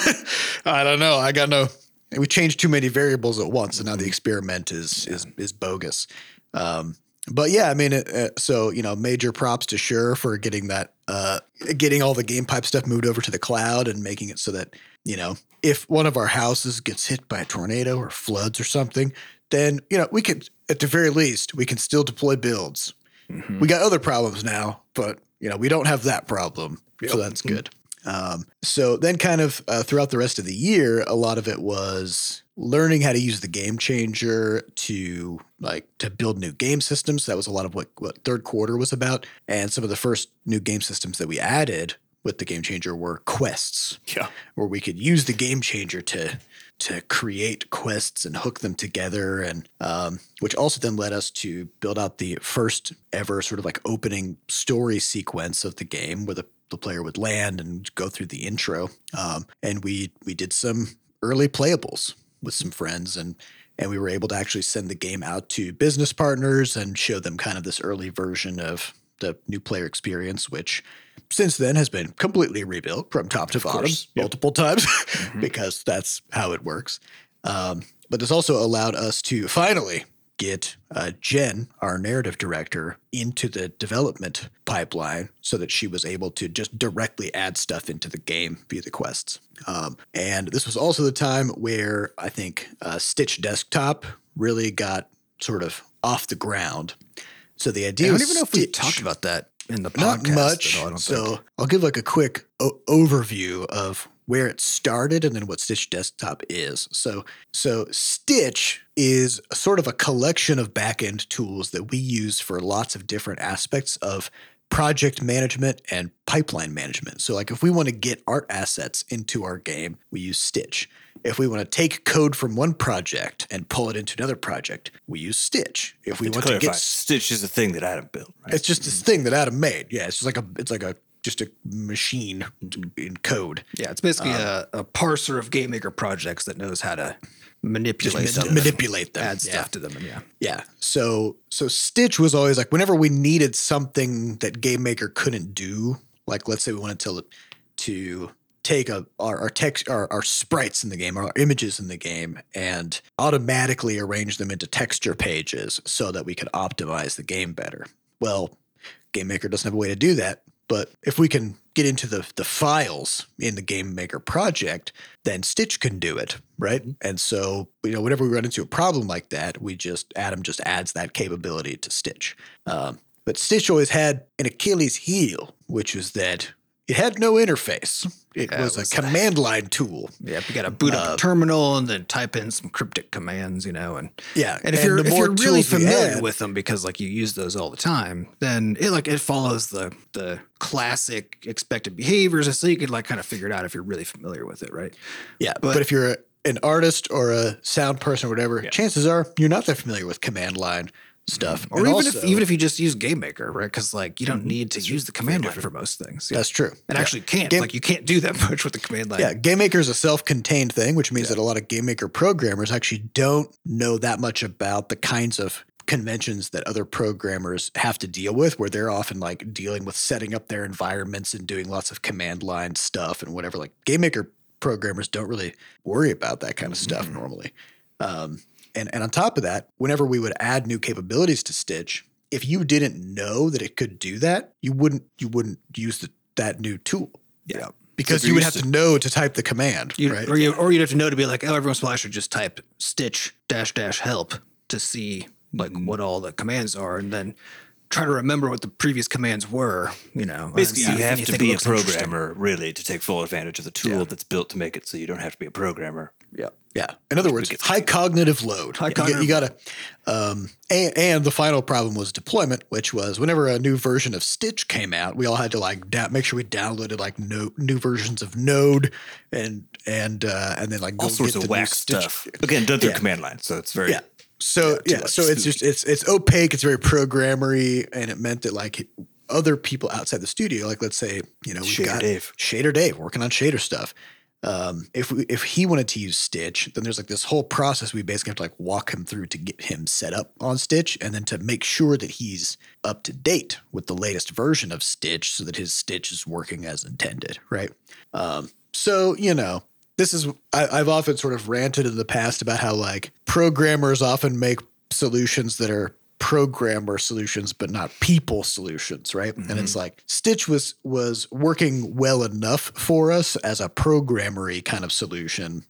[SPEAKER 1] I don't know. I got no. We changed too many variables at once, and now the experiment is is is bogus. Um, but yeah, I mean, uh, so you know, major props to Shure for getting that, uh, getting all the game pipe stuff moved over to the cloud and making it so that you know, if one of our houses gets hit by a tornado or floods or something, then you know we could, at the very least, we can still deploy builds.
[SPEAKER 3] Mhm.
[SPEAKER 1] We got other problems now, but you know we don't have that problem, so that's good. Um, so then, kind of uh, throughout the rest of the year, a lot of it was learning how to use the game changer to like to build new game systems. That was a lot of what what third quarter was about, and some of the first new game systems that we added with the game changer were quests
[SPEAKER 2] Yeah.
[SPEAKER 1] where we could use the game changer to to create quests and hook them together and um, which also then led us to build out the first ever sort of like opening story sequence of the game where the, the player would land and go through the intro um, and we we did some early playables with some friends and and we were able to actually send the game out to business partners and show them kind of this early version of the new player experience which since then has been completely rebuilt from top to bottom
[SPEAKER 2] course. Yep.
[SPEAKER 1] multiple times because that's how it works. Um, but it's also allowed us to finally get uh, Jen, our narrative director, into the development pipeline so that she was able to just directly add stuff into the game via the quests. Um, and this was also the time where I think uh, Stitch Desktop really got sort of off the ground. So the idea.
[SPEAKER 3] I
[SPEAKER 1] don't
[SPEAKER 3] even know if we talked about that in the podcast.
[SPEAKER 1] not
[SPEAKER 3] much. all,
[SPEAKER 1] so
[SPEAKER 3] think.
[SPEAKER 1] I'll give like a quick o- overview of where it started and then what Stitch Desktop is. So so Stitch is sort of a collection of backend tools that we use for lots of different aspects of project management and pipeline management. So like if we want to get art assets into our game, we use Stitch. If we want to take code from one project and pull it into another project, we use Stitch. If we
[SPEAKER 2] to
[SPEAKER 1] want to
[SPEAKER 2] clarify,
[SPEAKER 1] get
[SPEAKER 2] Stitch is a thing that Adam built, right?
[SPEAKER 1] it's just this mm-hmm. thing that Adam made. Yeah, it's just like a it's like a just a machine in code.
[SPEAKER 3] Yeah, it's basically um, a, a parser of GameMaker projects that knows how to manipulate
[SPEAKER 1] Just
[SPEAKER 3] them,
[SPEAKER 1] manipulate them.
[SPEAKER 3] add
[SPEAKER 1] Yeah.
[SPEAKER 3] stuff to them, and yeah.
[SPEAKER 1] Yeah. So so Stitch was always like whenever we needed something that Game Maker couldn't do, like let's say we wanted to to take a our, our text our, our sprites in the game, our images in the game, and automatically arrange them into texture pages so that we could optimize the game better. Well, Game Maker doesn't have a way to do that. But if we can get into the the files in the Game Maker project, then Stitch can do it, right? And so, you know, whenever we run into a problem like that, we just Adam just adds that capability to Stitch. Um, but Stitch always had an Achilles heel, which was that it had no interface. It
[SPEAKER 3] Yeah, it
[SPEAKER 1] was,
[SPEAKER 3] was
[SPEAKER 1] a command line tool.
[SPEAKER 3] Yeah, you got to boot up
[SPEAKER 1] Uh,
[SPEAKER 3] a terminal and then type in some cryptic commands, you know, and
[SPEAKER 1] Yeah,
[SPEAKER 3] and if you're
[SPEAKER 1] the
[SPEAKER 3] if
[SPEAKER 1] more
[SPEAKER 3] you're really familiar
[SPEAKER 1] add-
[SPEAKER 3] with them because like you use those all the time, then it like it follows the the classic expected behaviors, so you could like kind of figure it out if you're really familiar with it, right?
[SPEAKER 1] Yeah, but,
[SPEAKER 3] But-
[SPEAKER 1] if you're a, an artist or a sound person or whatever, chances are you're not that familiar with command line stuff.
[SPEAKER 3] Or
[SPEAKER 1] And
[SPEAKER 3] even if even if you just use GameMaker, right? Because like you don't need to use the command line for most things. Yeah.
[SPEAKER 1] that's true.
[SPEAKER 3] and
[SPEAKER 1] Yeah.
[SPEAKER 3] actually can't
[SPEAKER 1] Game-
[SPEAKER 3] like you can't do that much with the command line.
[SPEAKER 1] Yeah, GameMaker is a self-contained thing, which means that a lot of GameMaker programmers actually don't know that much about the kinds of conventions that other programmers have to deal with, where they're often like dealing with setting up their environments and doing lots of command line stuff and whatever. Like GameMaker programmers don't really worry about that kind of stuff normally. Um, and and on top of that, whenever we would add new capabilities to Stitch, if you didn't know that it could do that, you wouldn't you wouldn't use the, that new tool
[SPEAKER 2] Yeah.
[SPEAKER 1] because
[SPEAKER 2] So
[SPEAKER 1] you would have
[SPEAKER 2] used
[SPEAKER 1] to know to type the command,
[SPEAKER 3] You,
[SPEAKER 1] right?
[SPEAKER 3] or, you, or you'd have to know to be like, oh, every once in a while I should just type stitch dash dash help to see like
[SPEAKER 1] Mm-hmm.
[SPEAKER 3] what all the commands are, and then try to remember what the previous commands were. You know,
[SPEAKER 2] Basically,
[SPEAKER 3] see
[SPEAKER 2] you have to be a programmer really to take full advantage of the tool that's built to make it so you don't have to be a programmer.
[SPEAKER 3] Yeah.
[SPEAKER 1] Yeah. In other words, high cognitive load.
[SPEAKER 3] High
[SPEAKER 1] You get-
[SPEAKER 3] cognitive
[SPEAKER 1] you, gotta, um, and, and the final problem was deployment, which was whenever a new version of Stitch came out, we all had to like da- make sure we downloaded like no, new versions of Node and and uh, and then like
[SPEAKER 2] All
[SPEAKER 1] go
[SPEAKER 2] sorts
[SPEAKER 1] get
[SPEAKER 2] of
[SPEAKER 1] the new
[SPEAKER 2] whack
[SPEAKER 1] Stitch-
[SPEAKER 2] stuff. Again, done through
[SPEAKER 1] Yeah.
[SPEAKER 2] command line, so it's very
[SPEAKER 1] Yeah. So yeah,
[SPEAKER 2] much
[SPEAKER 1] so it's just it's it's opaque. It's very programmery, and it meant that like other people outside the studio, like let's say you know we've
[SPEAKER 2] Shader
[SPEAKER 1] got
[SPEAKER 2] Dave.
[SPEAKER 1] Shader Dave working on Shader stuff. Um, if we, if he wanted to use Stitch, then there's like this whole process we basically have to like walk him through to get him set up on Stitch, and then to make sure that he's up to date with the latest version of Stitch, so that his Stitch is working as intended, right? Um, so you know, this is I, I've often sort of ranted in the past about how like programmers often make solutions that are programmer solutions but not people solutions right? And it's like stitch was was working well enough for us as a programmery kind of solution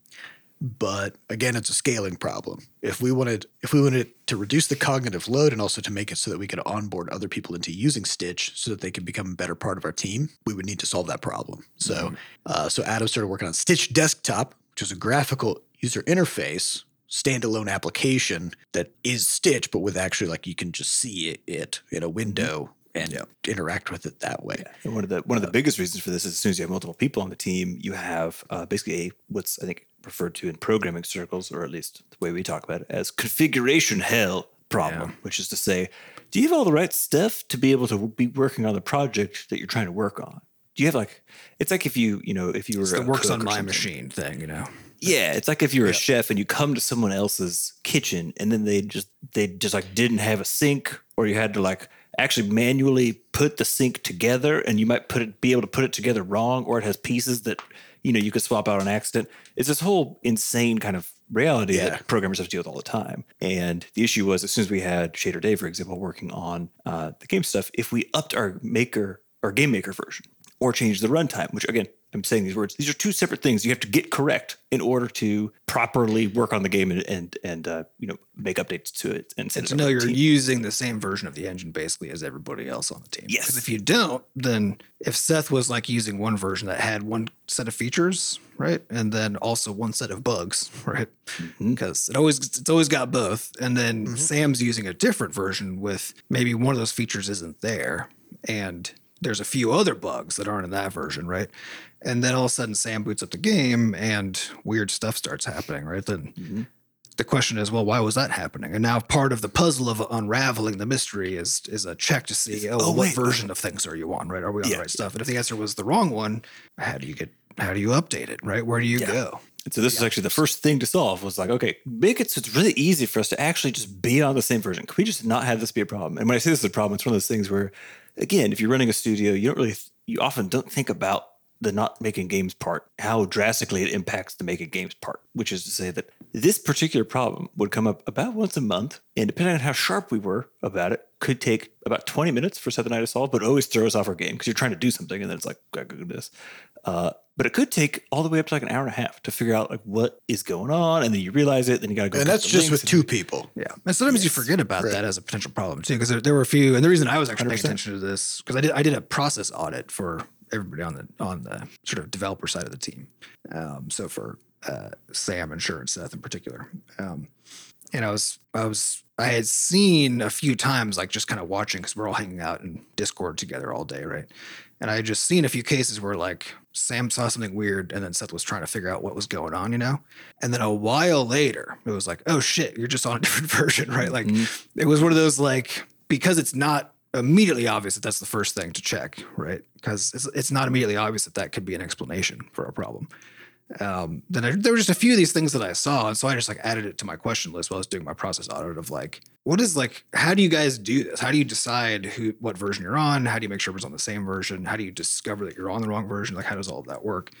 [SPEAKER 1] but again it's a scaling problem. If we wanted if we wanted to reduce the cognitive load and also to make it so that we could onboard other people into using stitch so that they could become a better part of our team we would need to solve that problem. So uh, so adam started working on stitch desktop which is a graphical user interface standalone application that is stitch but with actually like you can just see it, it in a window and interact with it that way.
[SPEAKER 2] And one of the one of the biggest reasons for this is as soon as you have multiple people on the team, you have uh, basically a what's I think referred to in programming circles, or at least the way we talk about it, as configuration hell problem, which is to say, do you have all the right stuff to be able to be working on the project that you're trying to work on? Do you have like it's like if you you know if you were
[SPEAKER 3] It
[SPEAKER 2] a
[SPEAKER 3] works on my machine thing, you know.
[SPEAKER 2] Yeah, it's like if you're a chef and you come to someone else's kitchen and then they just they just like didn't have a sink or you had to like actually manually put the sink together and you might put it be able to put it together wrong or it has pieces that you know you could swap out on accident. It's this whole insane kind of reality
[SPEAKER 1] Yeah.
[SPEAKER 2] that programmers have to deal with all the time. And the issue was as soon as we had Shader Dave, for example, working on uh, the game stuff, if we upped our maker or game maker version or change the runtime, which again, I'm saying these words, these are two separate things you have to get correct in order to properly work on the game and and, and uh, you know make updates to it and
[SPEAKER 3] And to know you're
[SPEAKER 2] team.
[SPEAKER 3] using the same version of the engine basically as everybody else on the team.
[SPEAKER 2] Yes.
[SPEAKER 3] Because if you don't, then if Seth was like using one version that had one set of features, right, and then also one set of bugs, right,
[SPEAKER 2] Mm-hmm.
[SPEAKER 3] because it always it's always got both, and then Sam's using a different version with maybe one of those features isn't there, and there's a few other bugs that aren't in that version, right? And then all of a sudden Sam boots up the game and weird stuff starts happening, right? Then mm-hmm. the question is, well, why was that happening? And now part of the puzzle of unraveling the mystery is is a check to see, oh,
[SPEAKER 2] oh,
[SPEAKER 3] what
[SPEAKER 2] wait.
[SPEAKER 3] version of things are you on, right? Are we on
[SPEAKER 2] Yeah,
[SPEAKER 3] the right stuff? And if the answer was the wrong one, how do you get how do you update it, right? Where do you
[SPEAKER 2] Yeah.
[SPEAKER 3] go?
[SPEAKER 2] And so this is actually the first thing to solve was like, okay, make it so it's really easy for us to actually just be on the same version. Can we just not have this be a problem? And when I say this is a problem, it's one of those things where, again, if you're running a studio, you don't really, you often don't think about the not making games part, how drastically it impacts the making games part, which is to say that this particular problem would come up about once a month. And depending on how sharp we were about it, could take about 20 minutes for Seth and I to solve, but always throw us off our game because you're trying to do something and then it's like, gotta go do this. Uh, but it could take all the way up to like an hour and a half to figure out like what is going on, and then you realize it, then you got to go.
[SPEAKER 1] And
[SPEAKER 2] click
[SPEAKER 1] that's just with two people.
[SPEAKER 3] Yeah, and sometimes you forget about that as a potential problem too, because there, there were a few. And the reason I was actually paying
[SPEAKER 2] 100%.
[SPEAKER 3] attention to this because I did I did a process audit for everybody on the on the sort of developer side of the team. Um, so for uh, Sam and Sure and Seth in particular, um, and I was I was I had seen a few times like just kind of watching because we're all hanging out in Discord together all day, right? And I had just seen a few cases where like Sam saw something weird and then Seth was trying to figure out what was going on, you know? And then a while later, it was like, oh shit, you're just on a different version, right? Like it was one of those like, because it's not immediately obvious that that's the first thing to check, right? Because it's, it's not immediately obvious that that could be an explanation for a problem. Um, then I, there were just a few of these things that I saw, and so I just like added it to my question list while I was doing my process audit of like, what is like, how do you guys do this? How do you decide who, what version you're on? How do you make sure everyone's on the same version? How do you discover that you're on the wrong version? Like, how does all of that work?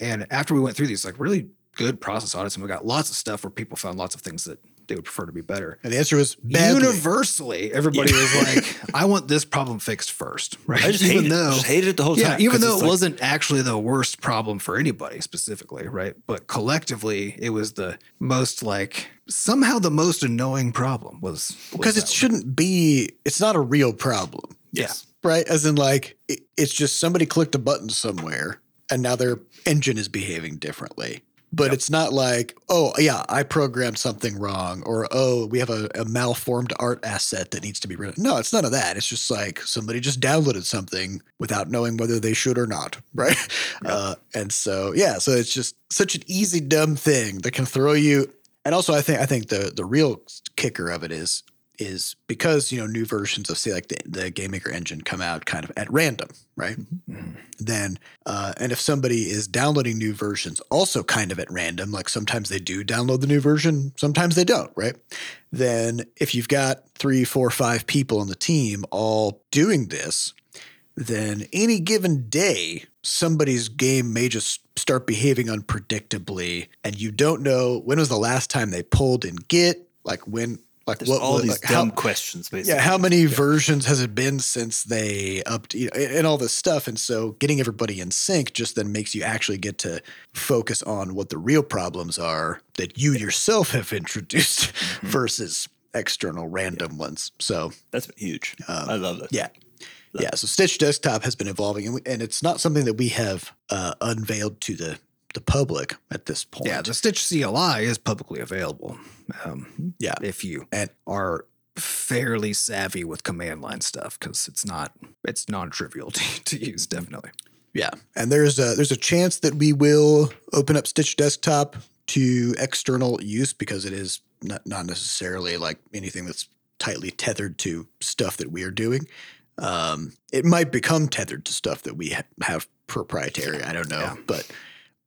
[SPEAKER 3] And after we went through these like really good process audits, and we got lots of stuff where people found lots of things that they would prefer to be better.
[SPEAKER 1] And the answer was badly.
[SPEAKER 3] Universally, everybody was like, "I want this problem fixed first, right?"
[SPEAKER 2] I just hated it. Just hated it the whole
[SPEAKER 3] yeah,
[SPEAKER 2] time.
[SPEAKER 3] Even though it
[SPEAKER 2] like-
[SPEAKER 3] wasn't actually the worst problem for anybody specifically, right? But collectively, it was the most like somehow the most annoying problem was
[SPEAKER 1] because it
[SPEAKER 3] one.
[SPEAKER 1] shouldn't be. It's not a real problem,
[SPEAKER 2] yes.
[SPEAKER 1] right? As in, like it, it's just somebody clicked a button somewhere, and now their engine is behaving differently. But it's not like, oh yeah, I programmed something wrong, or oh, we have a, a malformed art asset that needs to be written. No, it's none of that. It's just like somebody just downloaded something without knowing whether they should or not, right? Uh, and so yeah, so it's just such an easy dumb thing that can throw you. And also, I think I think the the real kicker of it is is because you know new versions of say like the, the game maker engine come out kind of at random right? Then uh, and if somebody is downloading new versions also kind of at random like sometimes they do download the new version sometimes they don't right? Then if you've got three four five people on the team all doing this then any given day somebody's game may just start behaving unpredictably and you don't know when was the last time they pulled in git like when like
[SPEAKER 2] There's
[SPEAKER 1] what
[SPEAKER 2] all these
[SPEAKER 1] like how-
[SPEAKER 2] dumb questions, basically.
[SPEAKER 1] yeah, how many versions has it been since they up you know, and all this stuff? And so getting everybody in sync just then makes you actually get to focus on what the real problems are that you yourself have introduced
[SPEAKER 2] Mm-hmm.
[SPEAKER 1] versus external random ones. So
[SPEAKER 2] That's huge. I love that.
[SPEAKER 1] Um, yeah. Yeah, so Stitch Desktop has been evolving, and, we, and it's not something that we have uh, unveiled to the the public at this point.
[SPEAKER 3] yeah, the Stitch CLI is publicly available. Um,
[SPEAKER 1] Yeah.
[SPEAKER 3] if you
[SPEAKER 1] And-
[SPEAKER 3] are fairly savvy with command line stuff, because it's not it's non trivial to, to use. Definitely.
[SPEAKER 1] Yeah, and there's a there's a chance that we will open up Stitch Desktop to external use because it is not not necessarily like anything that's tightly tethered to stuff that we are doing. Um, it might become tethered to stuff that we ha- have proprietary. I don't know,
[SPEAKER 3] Yeah.
[SPEAKER 1] but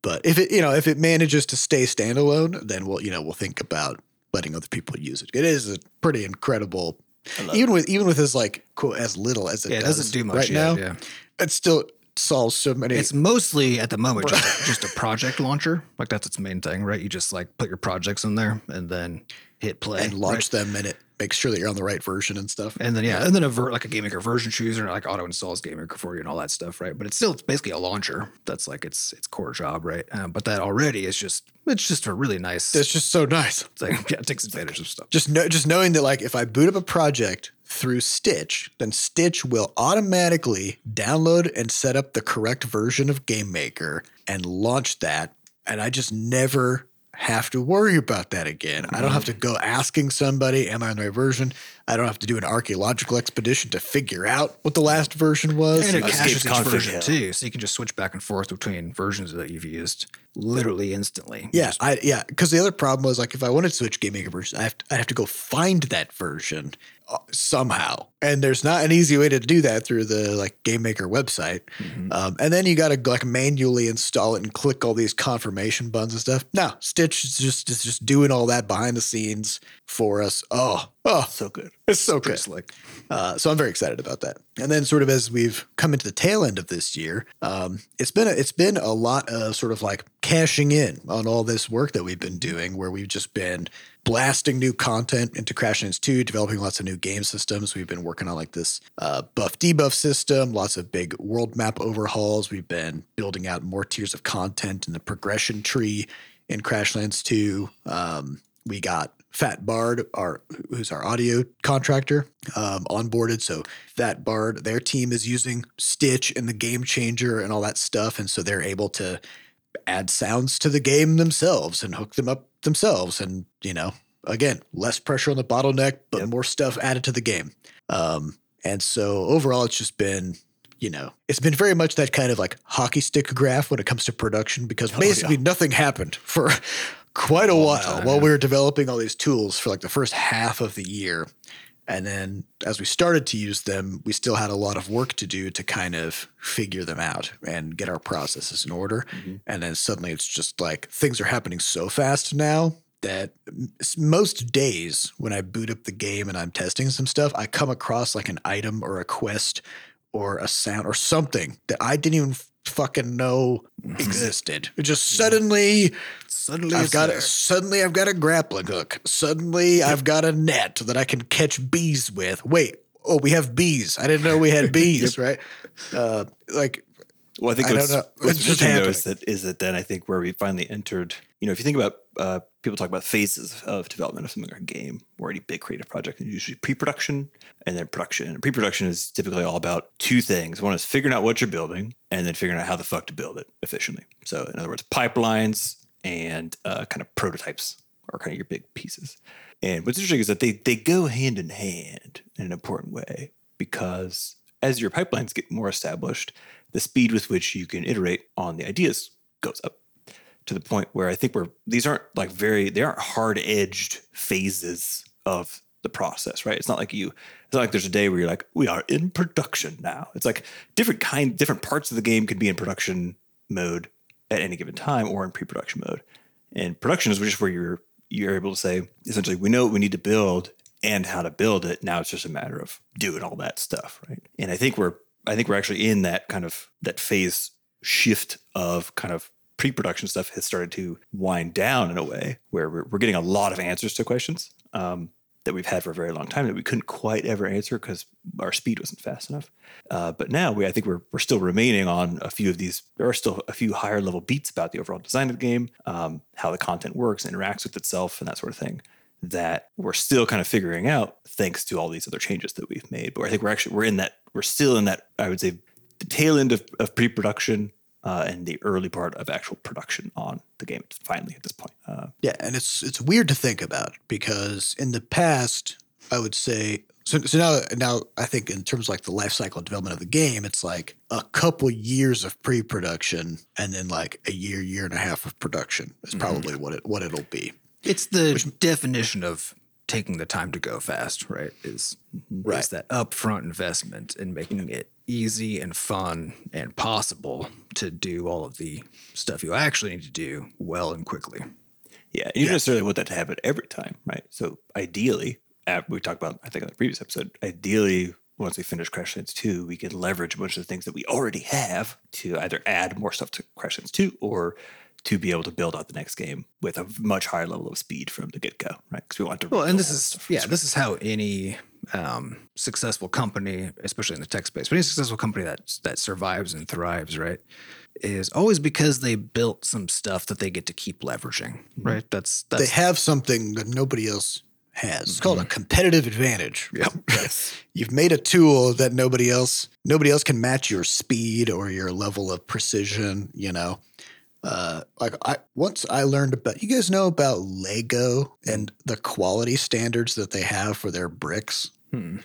[SPEAKER 1] but if it you know if it manages to stay standalone, then we'll you know we'll think about letting other people use it. It is a pretty incredible. Even with even with as like quote as little as it,
[SPEAKER 3] Yeah, it
[SPEAKER 1] does
[SPEAKER 3] doesn't do much
[SPEAKER 1] right
[SPEAKER 3] yet,
[SPEAKER 1] now,
[SPEAKER 3] Yeah.
[SPEAKER 1] it still solves so many.
[SPEAKER 3] It's mostly at the moment just just a project launcher. Like that's its main thing, right? You just like put your projects in there and then hit play
[SPEAKER 1] and launch them and it makes sure that you're on the right version and stuff.
[SPEAKER 3] And then yeah, and then a ver- like a GameMaker version chooser, like auto installs GameMaker for you and all that stuff, right? But it's still it's basically a launcher. That's like its its core job, right? Um, but that already is just it's just a really nice
[SPEAKER 1] It's just so nice.
[SPEAKER 3] It's like Yeah, it takes advantage of stuff.
[SPEAKER 1] Just know, just knowing that like if I boot up a project through Stitch, then Stitch will automatically download and set up the correct version of GameMaker and launch that. And I just never have to worry about that again. I don't have to mm. go asking somebody, am I on the right version? I don't have to do an archaeological expedition to figure out what the last version was.
[SPEAKER 3] And it
[SPEAKER 2] Escape
[SPEAKER 3] caches each
[SPEAKER 2] config
[SPEAKER 3] version
[SPEAKER 2] hell.
[SPEAKER 3] too, so you can just switch back and forth between versions that you've used. literally instantly.
[SPEAKER 1] Yeah, I yeah, because the other problem was like if I wanted to switch Game Maker version, I have to, I have to go find that version uh, somehow, and there's not an easy way to do that through the like Game Maker website.
[SPEAKER 3] Mhm.
[SPEAKER 1] Um, and then you got to like manually install it and click all these confirmation buttons and stuff. No, Stitch is just is just doing all that behind the scenes for us. Oh, oh,
[SPEAKER 2] So good.
[SPEAKER 1] it's so good.
[SPEAKER 3] slick.
[SPEAKER 1] Uh, so I'm very excited about that. And then, sort of as we've come into the tail end of this year, um, it's been a, it's been a lot of sort of like cashing in on all this work that we've been doing, where we've just been blasting new content into Crashlands 2, developing lots of new game systems. We've been working on like this uh, buff debuff system, lots of big world map overhauls. We've been building out more tiers of content in the progression tree in Crashlands 2. Um, we got Fat Bard, our who's our audio contractor, um, onboarded. So Fat Bard, their team is using Stitch and the Game Changer and all that stuff, and so they're able to add sounds to the game themselves and hook them up themselves. And you know, again, less pressure on the bottleneck, but
[SPEAKER 2] Yep.
[SPEAKER 1] more stuff added to the game. Um, and so overall, it's just been. You know, it's been very much that kind of like hockey stick graph when it comes to production because
[SPEAKER 2] Oh, yeah.
[SPEAKER 1] basically nothing happened for quite a while
[SPEAKER 3] time,
[SPEAKER 1] while
[SPEAKER 3] yeah.
[SPEAKER 1] we were developing all these tools for like the first half of the year. And then as we started to use them, we still had a lot of work to do to kind of figure them out and get our processes in order.
[SPEAKER 2] Mhm.
[SPEAKER 1] And then suddenly it's just like things are happening so fast now that most days when I boot up the game and I'm testing some stuff, I come across like an item or a quest or a sound or something that I didn't even fucking know existed. It just suddenly
[SPEAKER 3] Suddenly,
[SPEAKER 1] I've got
[SPEAKER 3] there.
[SPEAKER 1] a, suddenly I've got a grappling hook. Suddenly I've got a net that I can catch bees with. Wait, oh, we have bees. I didn't know we had bees, right? Uh, like
[SPEAKER 2] Well, I think
[SPEAKER 1] I don't
[SPEAKER 2] what's,
[SPEAKER 1] know.
[SPEAKER 2] what's
[SPEAKER 1] It's just
[SPEAKER 2] interesting though is that is that then I think where we finally entered. You know, if you think about uh, people talk about phases of development of something like a game or any big creative project, and usually pre-production and then production. And pre-production is typically all about two things. One is figuring out what you're building, and then figuring out how the fuck to build it efficiently. So, in other words, pipelines and uh, kind of prototypes are kind of your big pieces. And what's interesting is that they they go hand in hand in an important way because as your pipelines get more established, the speed with which you can iterate on the ideas goes up to the point where I think we're these aren't like very they aren't hard edged phases of the process, right? It's not like you it's not like there's a day where you're like, we are in production now. It's like different kind different parts of the game could be in production mode at any given time or in pre-production mode. And production is just where you're you're able to say essentially we know what we need to build and how to build it. Now it's just a matter of doing all that stuff, right? And I think we're I think we're actually in that kind of that phase shift of kind of pre-production stuff has started to wind down in a way where we're, we're getting a lot of answers to questions um, that we've had for a very long time that we couldn't quite ever answer because our speed wasn't fast enough. Uh, but now we, I think we're, we're still remaining on a few of these. There are still a few higher level beats about the overall design of the game, um, how the content works, interacts with itself, and that sort of thing that we're still kind of figuring out thanks to all these other changes that we've made. But I think we're actually we're in that we're still in that I would say the tail end of, of pre-production uh, and the early part of actual production on the game finally at this point. Uh,
[SPEAKER 1] Yeah, and it's it's weird to think about because in the past, I would say so. So now, now I think in terms of like the life cycle development of the game, it's like a couple years of pre-production and then like a year, year and a half of production is probably what it what it'll be.
[SPEAKER 3] It's the definition of taking the time to go fast, right? Is
[SPEAKER 1] Right.
[SPEAKER 3] is that upfront investment in making it easy and fun and possible to do all of the stuff you actually need to do well and quickly.
[SPEAKER 2] yeah, you don't necessarily want that to happen every time, right? So ideally, we talked about I think in the previous episode, ideally once we finish Crashlands 2, we can leverage a bunch of the things that we already have to either add more stuff to Crashlands 2 or to be able to build out the next game with a much higher level of speed from the get go, right? Because we want to.
[SPEAKER 3] Well, and this is yeah, this is how any um, successful company, especially in the tech space, but any successful company that that survives and thrives, right, is always because they built some stuff that they get to keep leveraging, right? That's
[SPEAKER 1] They have something that nobody else has. It's called a competitive advantage.
[SPEAKER 3] Yep.
[SPEAKER 2] Yes.
[SPEAKER 1] You've made a tool that nobody else nobody else can match your speed or your level of precision, you know. Uh, like I once I learned about you guys know about Lego and the quality standards that they have for their bricks.
[SPEAKER 3] Hmm.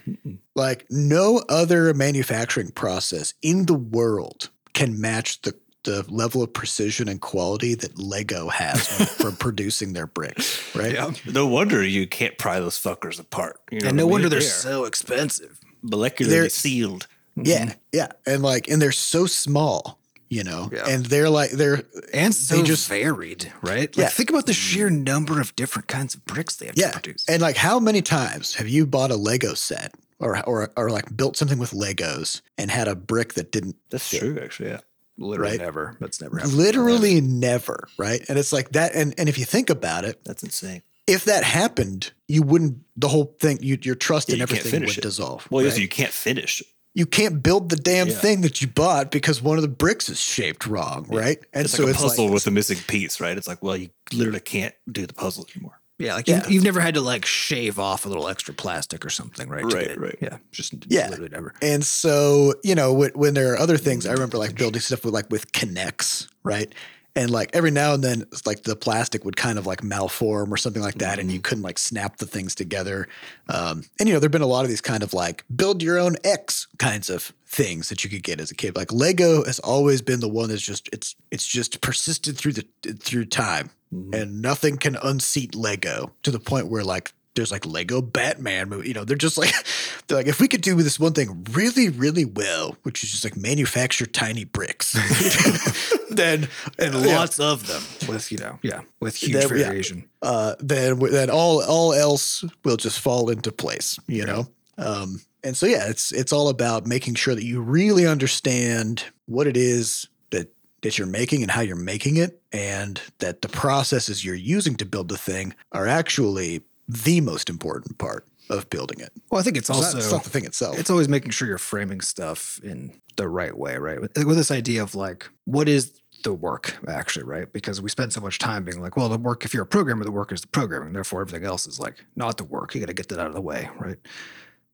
[SPEAKER 1] Like no other manufacturing process in the world can match the the level of precision and quality that Lego has for producing their bricks, right?
[SPEAKER 3] Yeah.
[SPEAKER 2] No wonder you can't pry those fuckers apart. You know
[SPEAKER 3] And no
[SPEAKER 2] what I
[SPEAKER 3] wonder they're
[SPEAKER 2] They are
[SPEAKER 3] so expensive.
[SPEAKER 2] molecularly
[SPEAKER 1] They're-
[SPEAKER 2] sealed.
[SPEAKER 1] Yeah, yeah, and like, and they're so small, you know,
[SPEAKER 3] Yeah.
[SPEAKER 1] and they're like they're
[SPEAKER 3] And so
[SPEAKER 1] they just
[SPEAKER 3] varied, right? Like
[SPEAKER 1] Yeah.
[SPEAKER 3] think about the mm. sheer number of different kinds of bricks they have
[SPEAKER 1] yeah,
[SPEAKER 3] to produce.
[SPEAKER 1] and like how many times have you bought a Lego set or or or like built something with Legos and had a brick that didn't
[SPEAKER 2] That's
[SPEAKER 1] fit?
[SPEAKER 2] true, actually. Yeah.
[SPEAKER 3] Literally
[SPEAKER 1] right?
[SPEAKER 3] never. That's never happened.
[SPEAKER 1] Literally never, right? And it's like that, and and if you think about it,
[SPEAKER 2] That's insane.
[SPEAKER 1] if that happened, you wouldn't. The whole thing, you, your trust
[SPEAKER 2] Yeah,
[SPEAKER 1] in
[SPEAKER 2] you can't
[SPEAKER 1] everything would
[SPEAKER 2] it.
[SPEAKER 1] dissolve.
[SPEAKER 2] Well, yes,
[SPEAKER 1] right?
[SPEAKER 2] you can't finish.
[SPEAKER 1] You can't build the damn
[SPEAKER 2] Yeah.
[SPEAKER 1] thing that you bought because one of the bricks is shaped wrong, right? And
[SPEAKER 2] It's
[SPEAKER 1] so
[SPEAKER 2] like a
[SPEAKER 1] it's
[SPEAKER 2] puzzle
[SPEAKER 1] like,
[SPEAKER 2] with a missing piece, right? It's like, well, you literally can't do the puzzle anymore.
[SPEAKER 3] Yeah, like
[SPEAKER 1] Yeah.
[SPEAKER 3] You've, you've never had to like shave off a little extra plastic or something, right?
[SPEAKER 2] Right,
[SPEAKER 3] get
[SPEAKER 2] right.
[SPEAKER 3] Yeah, just
[SPEAKER 1] Yeah.
[SPEAKER 3] literally never.
[SPEAKER 1] And so, you know, when, when there are other things, I mm-hmm. remember like building stuff with like with K'NEX, right? And like every now and then, like the plastic would kind of like malform or something like that, and you couldn't like snap the things together. Um, and you know, there've been a lot of these kind of like build your own X kinds of things that you could get as a kid. Like Lego has always been the one that's just it's it's just persisted through the through time, and nothing can unseat Lego to the point where like there's like Lego Batman movie. You know, they're just like they're like if we could do this one thing really, really well, which is just like manufacture tiny bricks, then
[SPEAKER 3] And
[SPEAKER 1] yeah,
[SPEAKER 3] lots of them with, you know, yeah, with huge
[SPEAKER 1] yeah.
[SPEAKER 3] variation.
[SPEAKER 1] uh, then then all all else will just fall into place. You know. Um, and so yeah, it's it's all about making sure that you really understand what it is that that you're making and how you're making it, and that the processes you're using to build the thing are actually the most important part of building it.
[SPEAKER 3] Well, I think it's
[SPEAKER 1] It's
[SPEAKER 3] also
[SPEAKER 1] not, it's not the thing itself.
[SPEAKER 3] it's always making sure you're framing stuff in the right way, right? With, with this idea of like, what is the work actually, right? Because we spend so much time being like, well, the work, if you're a programmer, the work is the programming. Therefore, everything else is like not the work. You got to get that out of the way, right?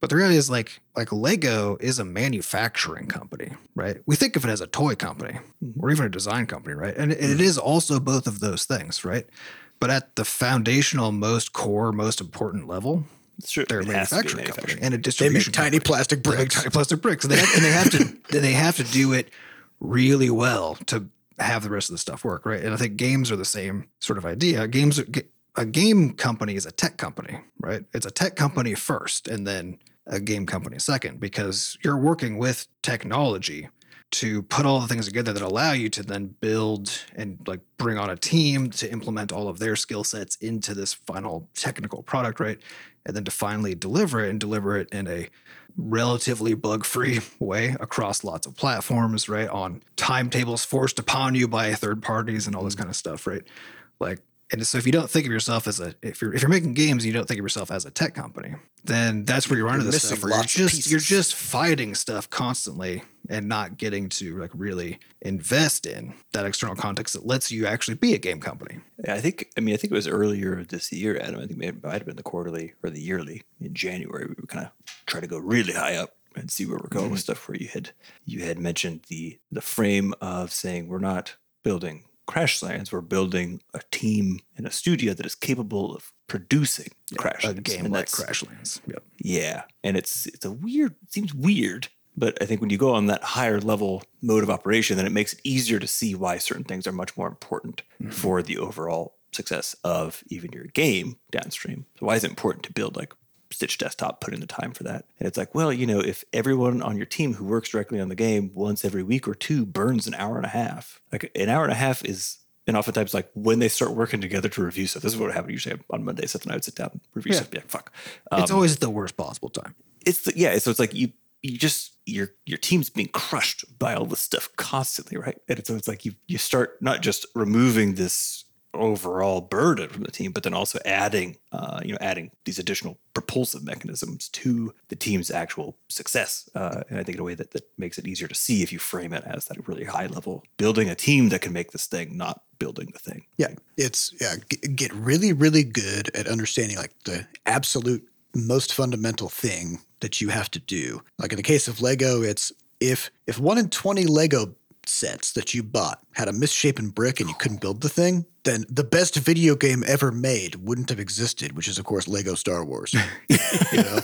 [SPEAKER 3] But the reality is like, like Lego is a manufacturing company, right? We think of it as a toy company mm-hmm. or even a design company, right? And it- it is also both of those things, right? But at the foundational, most core, most important level,
[SPEAKER 2] It's true.
[SPEAKER 3] they're a
[SPEAKER 2] It has to
[SPEAKER 3] manufacturing company and a
[SPEAKER 1] they
[SPEAKER 3] distribution
[SPEAKER 1] make tiny
[SPEAKER 3] company.
[SPEAKER 1] plastic bricks.
[SPEAKER 3] tiny plastic bricks. And they have, and they have to they have to do it really well to have the rest of the stuff work, right? And I think games are the same sort of idea. Games are, a game company is a tech company, right? It's a tech company first, and then a game company second, because you're working with technology to put all the things together that allow you to then build and like bring on a team to implement all of their skill sets into this final technical product, right? And then to finally deliver it and deliver it in a relatively bug-free way across lots of platforms, right? On timetables forced upon you by third parties and all this mm. kind of stuff, right? Like and so if you don't think of yourself as a if you're if you're making games, you don't think of yourself as a tech company, then that's where you run into
[SPEAKER 1] You're
[SPEAKER 3] this
[SPEAKER 1] missing
[SPEAKER 3] stuff where you're just you're just fighting stuff constantly and not getting to like really invest in that external context that lets you actually be a game company.
[SPEAKER 2] Yeah, I think. I mean, I think it was earlier this year, Adam. I think it might have been the quarterly or the yearly in January. We would kind of try to go really high up and see where we're going with mm-hmm. stuff. Where you had you had mentioned the the frame of saying we're not building Crashlands, we're building a team in a studio that is capable of producing crash
[SPEAKER 3] A game
[SPEAKER 2] And
[SPEAKER 3] like Crashlands. Yep.
[SPEAKER 2] Yeah, and it's it's a weird. It seems weird, but I think when you go on that higher level mode of operation, then it makes it easier to see why certain things are much more important mm-hmm. for the overall success of even your game downstream. So why is it important to build like Stitch Desktop, put in the time for that? And it's like, well, you know, if everyone on your team who works directly on the game once every week or two burns an hour and a half, like an hour and a half is. And oftentimes, like when they start working together to review stuff, this is what would happen usually on Monday. Seth and I would sit down, review
[SPEAKER 3] Yeah.
[SPEAKER 2] stuff, be like, fuck.
[SPEAKER 3] it's um, always the worst possible time.
[SPEAKER 2] it's the, yeah so it's like you you just your your team's being crushed by all this stuff constantly right and so it's like you you start not just removing this overall burden from the team but then also adding uh you know adding these additional propulsive mechanisms to the team's actual success uh and i think in a way that that makes it easier to see if you frame it as that really high level building a team that can make this thing not building the thing
[SPEAKER 1] Yeah, it's yeah. Get really, really good at understanding like the absolute most fundamental thing that you have to do. Like in the case of Lego, it's if if one in twenty Lego sets that you bought had a misshapen brick and you couldn't build the thing, then the best video game ever made wouldn't have existed. Which is, of course, Lego Star Wars. you know,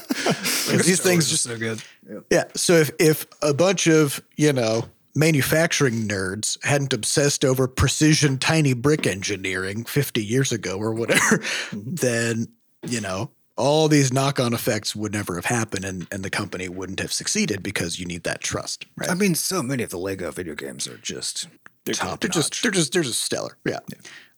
[SPEAKER 1] these things just
[SPEAKER 3] so good.
[SPEAKER 1] yeah. So if if a bunch of you know manufacturing nerds hadn't obsessed over precision tiny brick engineering 50 years ago or whatever, mm-hmm. then, you know, all these knock on effects would never have happened and, and the company wouldn't have succeeded because you need that trust. Right.
[SPEAKER 3] I mean, so many of the Lego video games are just top
[SPEAKER 1] they're just
[SPEAKER 3] notch.
[SPEAKER 1] they're just they're just stellar. Yeah.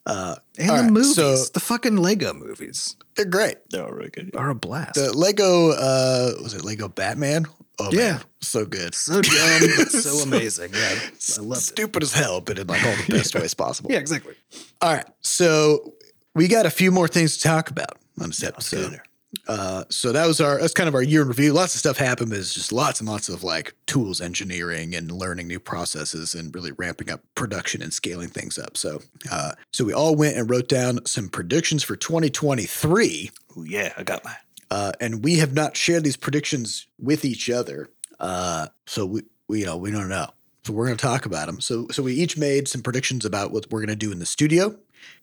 [SPEAKER 1] Uh,
[SPEAKER 3] and
[SPEAKER 1] all
[SPEAKER 3] the
[SPEAKER 1] right,
[SPEAKER 3] movies,
[SPEAKER 1] so-
[SPEAKER 3] the fucking Lego movies
[SPEAKER 1] they're great.
[SPEAKER 2] They're all really good.
[SPEAKER 3] are a blast.
[SPEAKER 1] The Lego uh was it Lego Batman? Oh
[SPEAKER 3] Yeah.
[SPEAKER 1] man, so good.
[SPEAKER 3] so dumb, but so
[SPEAKER 1] So-
[SPEAKER 3] amazing. Yeah, I loved it.
[SPEAKER 1] Stupid as hell, but in like all the best ways possible.
[SPEAKER 3] Yeah, exactly.
[SPEAKER 1] All right. So we got a few more things to talk about on this
[SPEAKER 2] Let's get in
[SPEAKER 1] episode. Uh, so that was our that's kind of our year in review. Lots of stuff happened, but it's just lots and lots of like tools engineering and learning new processes and really ramping up production and scaling things up. So uh, so we all went and wrote down some predictions for 2023.
[SPEAKER 2] Ooh, yeah, I got mine.
[SPEAKER 1] Uh, and we have not shared these predictions with each other. Uh, so we, we, you know, we don't know. So we're going to talk about them. So, so we each made some predictions about what we're going to do in the studio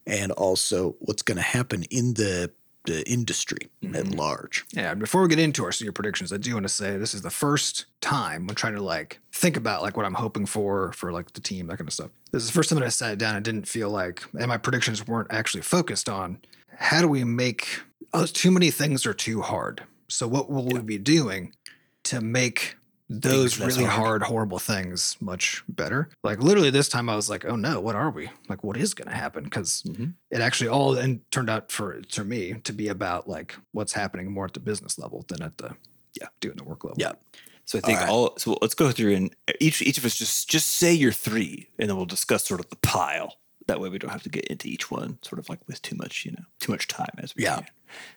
[SPEAKER 1] and also what's going to happen in the, the industry at mm-hmm. large.
[SPEAKER 3] Yeah, before we get into our studio predictions, I do want to say this is the first time I'm trying to like think about like what I'm hoping for for like the team, that kind of stuff. This is the first time that I sat down and didn't feel like, and my predictions weren't actually focused on how do we make oh, too many things are too hard. So what will we be doing to make those really
[SPEAKER 2] hard.
[SPEAKER 3] hard, horrible things much better? Like literally this time I was like, oh no, what are we? Like what is going to happen? Because
[SPEAKER 2] Mhm.
[SPEAKER 3] it actually all and turned out for to me to be about like what's happening more at the business level than at the
[SPEAKER 2] Yeah.
[SPEAKER 3] doing the work level.
[SPEAKER 1] Yeah.
[SPEAKER 2] So I think
[SPEAKER 1] All
[SPEAKER 2] all,
[SPEAKER 1] right.
[SPEAKER 2] so let's go through and each each of us just just say your three, and then we'll discuss sort of the pile. That way we don't have to get into each one sort of like with too much, you know, too much time as we
[SPEAKER 1] Yeah.
[SPEAKER 2] can.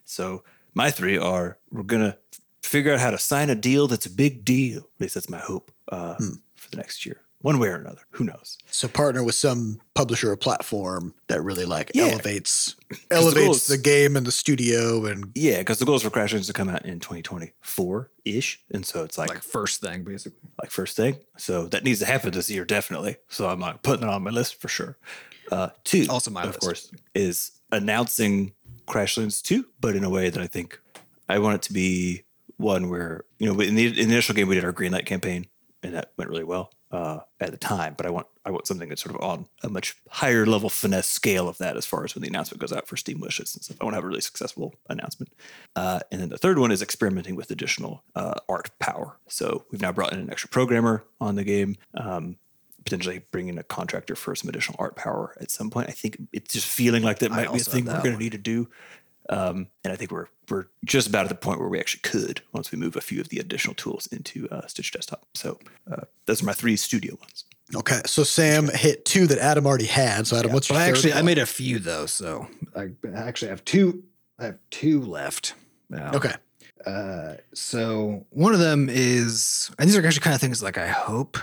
[SPEAKER 2] So my three are we're gonna figure out how to sign a deal that's a big deal. At least that's my hope uh,
[SPEAKER 1] Hmm.
[SPEAKER 2] for the next year, one way or another. Who knows?
[SPEAKER 1] So partner with some publisher or platform that really like
[SPEAKER 2] Yeah.
[SPEAKER 1] elevates
[SPEAKER 2] the
[SPEAKER 1] elevates
[SPEAKER 2] goals-
[SPEAKER 1] the game and the studio and
[SPEAKER 2] Yeah, because the goals for Crash is to come out in 2024 ish, and so it's like
[SPEAKER 3] Like first thing basically.
[SPEAKER 2] like first thing. So that needs to happen this year, definitely. So I'm like putting it on my list for sure. Uh, two,
[SPEAKER 3] Also my
[SPEAKER 2] of
[SPEAKER 3] list.
[SPEAKER 2] course, is announcing Crashlands 2, but in a way that I think I want it to be one where, you know, in the, in the initial game, we did our green light campaign and that went really well uh, at the time. But I want I want something that's sort of on a much higher level finesse scale of that as far as when the announcement goes out for Steam wishes and stuff. I want to have a really successful announcement. Uh, and then the third one is experimenting with additional uh, art power. So we've now brought in an extra programmer on the game. Um, potentially bringing a contractor for some additional art power at some point. I think it's just feeling like that might be a thing we're going to need to do. Um, and I think we're we're just about at the point where we actually could once we move a few of the additional tools into uh, Stitch Desktop. So uh, those are my three studio ones.
[SPEAKER 1] okay. So Sam hit two that Adam already had. So Adam, what's
[SPEAKER 3] But
[SPEAKER 1] your
[SPEAKER 3] I
[SPEAKER 1] third
[SPEAKER 3] actually I made a few though, so I I actually have two I have two left. Um,
[SPEAKER 1] okay.
[SPEAKER 3] Uh, so one of them is, and these are actually kind of things like I hope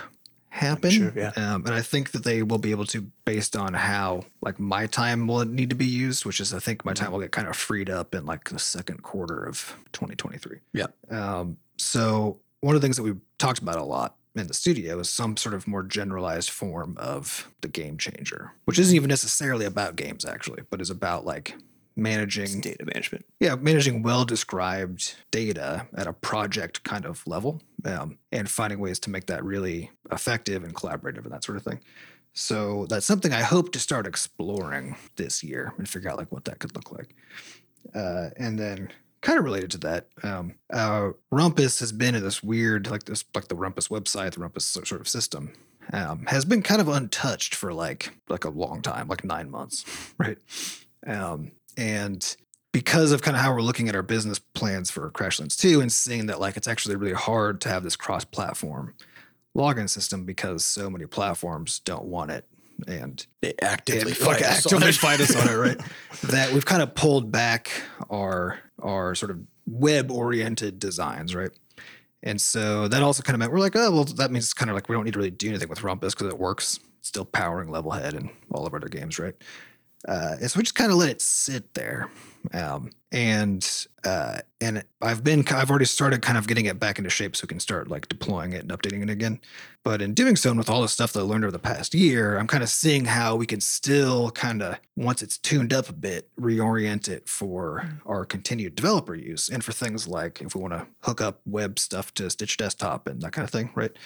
[SPEAKER 3] happen.
[SPEAKER 2] Sure, yeah.
[SPEAKER 3] Um, and I think that they will be able to, based on how like my time will need to be used, which is I think my
[SPEAKER 1] Mm-hmm.
[SPEAKER 3] time will get kind of freed up in like the second quarter of 2023.
[SPEAKER 1] Yeah.
[SPEAKER 3] Um, so one of the things that we've talked about a lot in the studio is some sort of more generalized form of the game changer, which isn't even necessarily about games actually, but is about like managing
[SPEAKER 2] It's data management.
[SPEAKER 3] yeah, managing well described data at a project kind of level um, and finding ways to make that really effective and collaborative and that sort of thing. So that's something I hope to start exploring this year and figure out like what that could look like. Uh, and then kind of related to that, um, uh, Rumpus has been in this weird, like this, like the Rumpus website, the Rumpus sort of system. Um, has been kind of untouched for like like a long time, like nine months, right? Um, and because of kind of how we're looking at our business plans for Crashlands 2 and seeing that like it's actually really hard to have this cross-platform login system because so many platforms don't want it and
[SPEAKER 1] They actively
[SPEAKER 3] and,
[SPEAKER 1] fight us
[SPEAKER 3] actively fight us on it, right? that we've kind of pulled back our our sort of web-oriented designs, right? And so that also kind of meant we're like, oh well, that means it's kind of like we don't need to really do anything with Rumpus because it works, still powering Levelhead and all of our other games, right? Uh, so we just kind of let it sit there. Um, and uh, and I've been I've already started kind of getting it back into shape so we can start like deploying it and updating it again. But in doing so, and with all the stuff that I learned over the past year, I'm kind of seeing how we can still kind of once it's tuned up a bit, reorient it for our continued developer use and for things like if we want to hook up web stuff to Stitch Desktop and that kind of thing, right?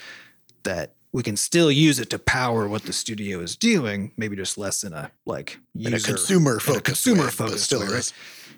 [SPEAKER 3] That we can still use it to power what the studio is doing, maybe just less in a like
[SPEAKER 1] In a
[SPEAKER 3] user-
[SPEAKER 1] consumer
[SPEAKER 3] in a consumer
[SPEAKER 1] way, but
[SPEAKER 3] focused
[SPEAKER 1] still
[SPEAKER 3] way,
[SPEAKER 1] is.
[SPEAKER 3] right?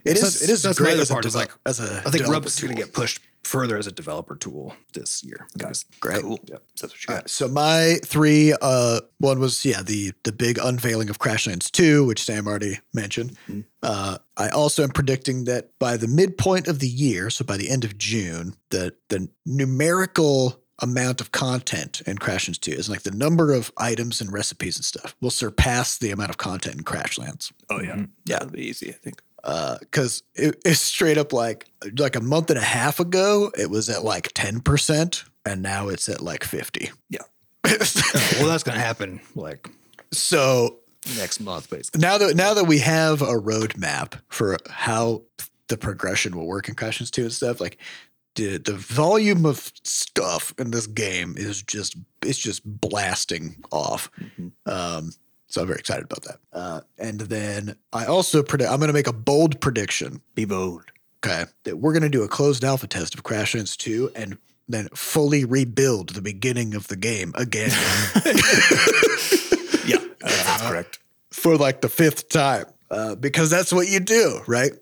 [SPEAKER 1] It
[SPEAKER 3] So
[SPEAKER 1] is. It is
[SPEAKER 3] that's
[SPEAKER 1] great as
[SPEAKER 3] part is like,
[SPEAKER 1] as a
[SPEAKER 3] I think Rub's going to get pushed further as a developer tool this year. Guys,
[SPEAKER 1] Great.
[SPEAKER 2] Cool. So that's what you got.
[SPEAKER 1] Right, so my three, uh, one was yeah the the big unveiling of Crashlands two, which Sam already mentioned. Uh, I also am predicting that by the midpoint of the year, so by the end of June, the the numerical amount of content in Crashlands two is like the number of items and recipes and stuff will surpass the amount of content in Crashlands.
[SPEAKER 2] Oh yeah, mm-hmm. yeah, that'll be easy. I think.
[SPEAKER 1] Uh, because it, it's straight up like like a month and a half ago it was at like 10% and now it's at like 50
[SPEAKER 2] Yeah.
[SPEAKER 3] well, that's going to happen like
[SPEAKER 1] so
[SPEAKER 3] next month, basically.
[SPEAKER 1] now that now that we have a roadmap for how the progression will work in Crashlands 2 and stuff like the the volume of stuff in this game is just it's just blasting off um so I'm very excited about that. Uh, and then I also predict I'm going to make a bold prediction
[SPEAKER 2] Be bold.
[SPEAKER 1] Okay. That we're going to do a closed alpha test of Crash Crashlands 2 and then fully rebuild the beginning of the game again
[SPEAKER 2] Yeah, uh, that's correct.
[SPEAKER 1] for like the fifth time. Uh, because that's what you do, right?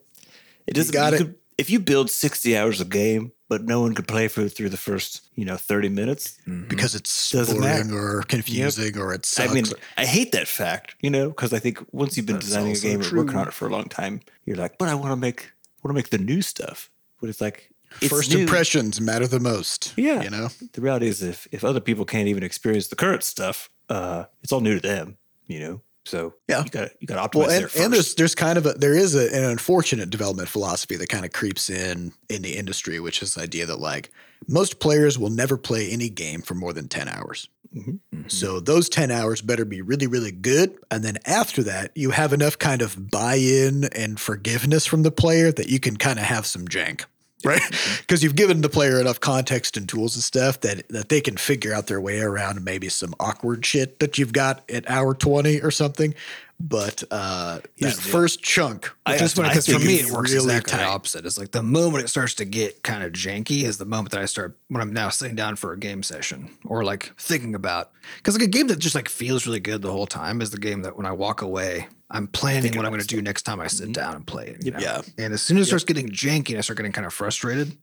[SPEAKER 2] It doesn't.
[SPEAKER 1] got
[SPEAKER 2] you
[SPEAKER 1] it.
[SPEAKER 2] could- if you build sixty hours of game, but no one could play for through the first, you know, thirty minutes.
[SPEAKER 1] Because it's
[SPEAKER 2] Doesn't
[SPEAKER 1] boring
[SPEAKER 2] matter.
[SPEAKER 1] or confusing or it's.
[SPEAKER 2] I mean, I hate that fact, you know, because I think once you've been
[SPEAKER 3] That's
[SPEAKER 2] designing a
[SPEAKER 3] also
[SPEAKER 2] game and working on it for a long time, you're like, but I want to make, want to make the new stuff. But it's like, it's
[SPEAKER 1] first
[SPEAKER 2] new.
[SPEAKER 1] impressions matter the most.
[SPEAKER 2] Yeah.
[SPEAKER 1] You know?
[SPEAKER 2] The reality is, if if other people can't even experience the current stuff, uh, it's all new to them, you know. So
[SPEAKER 1] Yeah.
[SPEAKER 2] you got you got to
[SPEAKER 1] Well,
[SPEAKER 2] optimize there
[SPEAKER 1] and,
[SPEAKER 2] first.
[SPEAKER 1] and there's there's kind of a there is a, an unfortunate development philosophy that kind of creeps in in the industry, which is the idea that like most players will never play any game for more than ten hours.
[SPEAKER 2] Mhm.
[SPEAKER 1] So those ten hours better be really really good, and then after that, you have enough kind of buy-in and forgiveness from the player that you can kind of have some jank. Right, because you've given the player enough context and tools and stuff that that they can figure out their way around maybe some awkward shit that you've got at hour twenty or something. But uh, that first chunk,
[SPEAKER 3] is funny because for me it works
[SPEAKER 1] really
[SPEAKER 3] exactly
[SPEAKER 1] tight.
[SPEAKER 3] the opposite. It's like the moment it starts to get kind of janky is the moment that I start when I'm now sitting down for a game session or like thinking about because like a game that just like feels really good the whole time is the game that when I walk away I'm planning what I'm going to do next time I sit down and play it. you know?
[SPEAKER 1] Yeah.
[SPEAKER 3] And as soon as it starts getting janky and I start getting kind of frustrated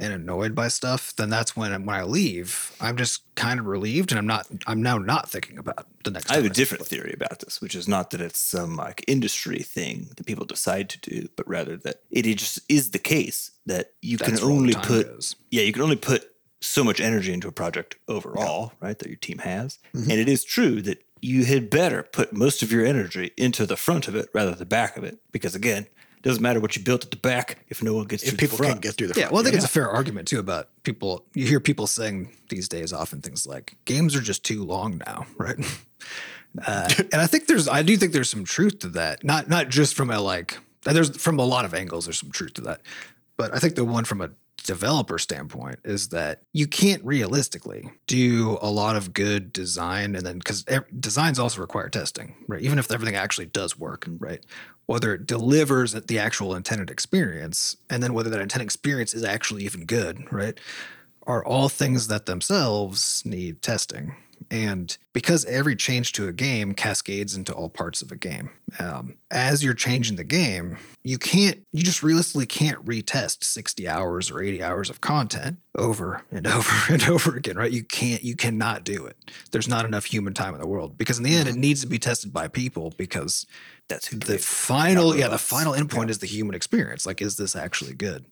[SPEAKER 3] and annoyed by stuff, then that's when when I leave, I'm just kind of relieved and I'm not I'm now not thinking about the next
[SPEAKER 2] I have a different theory about this, which is not that it's some like industry thing that people decide to do, but rather that it just is the case that you
[SPEAKER 3] That's
[SPEAKER 2] can
[SPEAKER 3] where all the
[SPEAKER 2] only put
[SPEAKER 3] goes.
[SPEAKER 2] yeah you can only put so much energy into a project overall, right? That your team has,
[SPEAKER 3] Mm-hmm.
[SPEAKER 2] and it is true that you had better put most of your energy into the front of it rather than the back of it, because again, doesn't matter what you built at the back if no one gets
[SPEAKER 1] if
[SPEAKER 2] through
[SPEAKER 1] people
[SPEAKER 2] the front.
[SPEAKER 1] can't get through the
[SPEAKER 3] Yeah,
[SPEAKER 1] front.
[SPEAKER 3] well, I think it's a fair argument too about people. You hear people saying these days often things like games are just too long now, right? Uh, and I think there's, I do think there's some truth to that. Not not just from a like, there's from a lot of angles. There's some truth to that, but I think the one from a developer standpoint is that you can't realistically do a lot of good design and then because designs also require testing right? Even if everything actually does work right? Whether it delivers the actual intended experience and then whether that intended experience is actually even good right? Are all things that themselves need testing and because every change to a game cascades into all parts of a game um, as you're changing the game you can't you just realistically can't retest 60 hours or 80 hours of content over and over and over again right? You can't you cannot do it. There's not enough human time in the world because in the end it needs to be tested by people because
[SPEAKER 2] That's who
[SPEAKER 3] the final yeah the final endpoint is the human experience. Like is this actually good?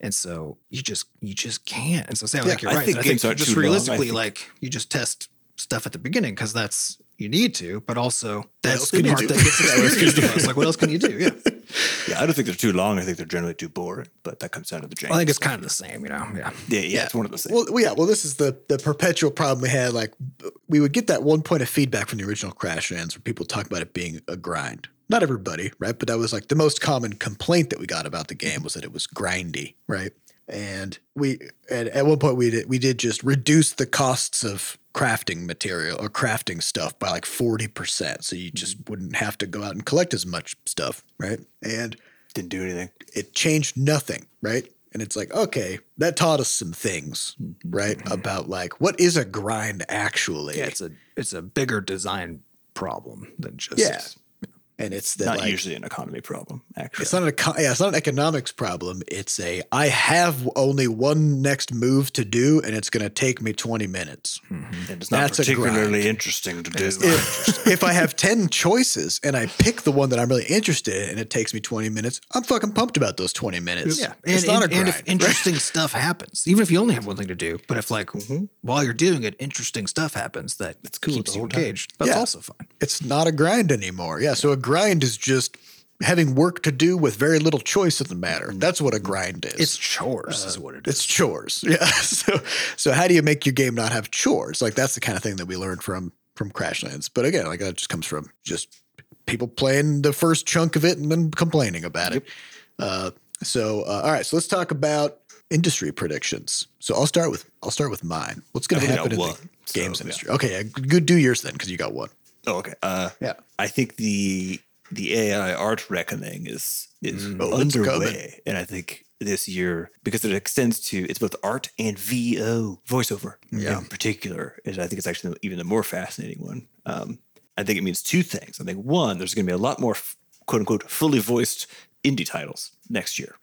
[SPEAKER 3] And so you just you just can't. And so Sam, I think you're
[SPEAKER 2] I
[SPEAKER 3] right.
[SPEAKER 2] think
[SPEAKER 3] I
[SPEAKER 2] games
[SPEAKER 3] think
[SPEAKER 2] aren't
[SPEAKER 3] just
[SPEAKER 2] too long.
[SPEAKER 3] Realistically
[SPEAKER 2] think-
[SPEAKER 3] like you just test stuff at the beginning because that's you need to but also that's the part that gets experienced the most like what else can you do yeah
[SPEAKER 2] Yeah, I don't think they're too long. I think they're generally too boring, but that comes down to the jank.
[SPEAKER 3] I think it's kind of the same you know yeah
[SPEAKER 2] yeah, yeah, it's one of the same.
[SPEAKER 1] Well, yeah. Well, this is the the perpetual problem we had. Like, we would get that one point of feedback from the original Crash Crashlands where people talk about it being a grind. Not everybody, right? But that was like the most common complaint that we got about the game was that it was grindy, right? And we, and at one point we did we did just reduce the costs of crafting material or crafting stuff by like forty percent, so you just mm-hmm. wouldn't have to go out and collect as much stuff, right? And
[SPEAKER 2] Didn't do anything.
[SPEAKER 1] it changed nothing, right? And it's like, okay, that taught us some things, mm-hmm. right? Mm-hmm. About like what is a grind actually.
[SPEAKER 3] Yeah, it's a it's a bigger design problem than just
[SPEAKER 1] Yeah. And it's that
[SPEAKER 2] Not
[SPEAKER 1] like,
[SPEAKER 2] usually an economy problem, actually.
[SPEAKER 1] It's not an eco- yeah, it's not an economics problem. It's a I have only one next move to do, and it's going to take me twenty minutes. Mm-hmm.
[SPEAKER 2] and it's not
[SPEAKER 1] That's
[SPEAKER 2] particularly interesting to do.
[SPEAKER 1] If, if I have ten choices and I pick the one that I'm really interested in, and it takes me twenty minutes, I'm fucking pumped about those twenty minutes.
[SPEAKER 3] Yeah,
[SPEAKER 1] it's
[SPEAKER 3] and,
[SPEAKER 1] not
[SPEAKER 3] and,
[SPEAKER 1] a
[SPEAKER 3] and
[SPEAKER 1] grind.
[SPEAKER 3] if
[SPEAKER 1] right?
[SPEAKER 3] interesting stuff happens, even if you only have one thing to do, but if like mm-hmm. while you're doing it, interesting stuff happens that
[SPEAKER 2] cool
[SPEAKER 3] keeps you
[SPEAKER 2] whole time.
[SPEAKER 3] engaged. That's
[SPEAKER 1] Yeah.
[SPEAKER 3] also fine.
[SPEAKER 1] it's not a grind anymore. Yeah, so a grind is just having work to do with very little choice in the matter. That's what a grind is.
[SPEAKER 3] It's chores, is what it is.
[SPEAKER 1] It's chores. Yeah. So so how do you make your game not have chores? Like that's the kind of thing that we learned from from Crashlands. But again, like that just comes from just people playing the first chunk of it and then complaining about it. Uh, so uh, all right, so let's talk about industry predictions. So I'll start with I'll start with mine. What's going to happen in
[SPEAKER 2] one,
[SPEAKER 1] the
[SPEAKER 2] so,
[SPEAKER 1] games
[SPEAKER 2] yeah.
[SPEAKER 1] industry? Okay, yeah, good. Do yours then because you got one.
[SPEAKER 2] Oh, okay. Uh,
[SPEAKER 1] Yeah.
[SPEAKER 2] I think the the AI art reckoning is is
[SPEAKER 1] Oh,
[SPEAKER 2] underway, and I think this year because it extends to it's both art and VO voiceover
[SPEAKER 3] Yeah.
[SPEAKER 2] in particular. Is I think it's actually even the more fascinating one. Um, I think it means two things. I think one, there's going to be a lot more quote unquote fully voiced indie titles next year.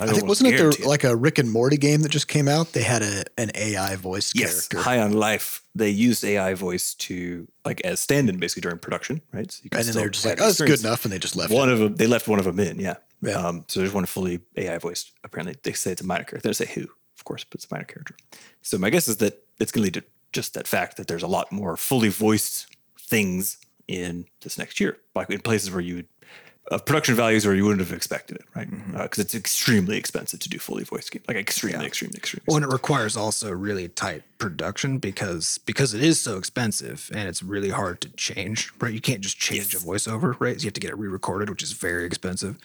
[SPEAKER 1] I think wasn't it there like a Rick and Morty game that just came out? They had a an AI voice
[SPEAKER 2] Yes,
[SPEAKER 1] character.
[SPEAKER 2] High on Life. They used AI voice to like as stand-in basically during production, right? So you
[SPEAKER 1] and then they're just like, "Oh, it's good enough," and they just left.
[SPEAKER 2] One
[SPEAKER 1] it.
[SPEAKER 2] of them, they left one of them in, yeah.
[SPEAKER 1] Yeah.
[SPEAKER 2] Um, so there's one fully AI voiced. Apparently, they say it's a minor character. They don't say who, of course, but it's a minor character. So my guess is that it's going to lead to just that fact that there's a lot more fully voiced things in this next year, like in places where you of production values where you wouldn't have expected it, right? Mm-hmm. Uh, because it's extremely expensive to do fully voiced games, like extremely, extremely, extremely.
[SPEAKER 3] Well, and it requires also really tight production because because it is so expensive and it's really hard to change. Right, you can't just change a voiceover. Right, you have to get it re-recorded, which is very expensive,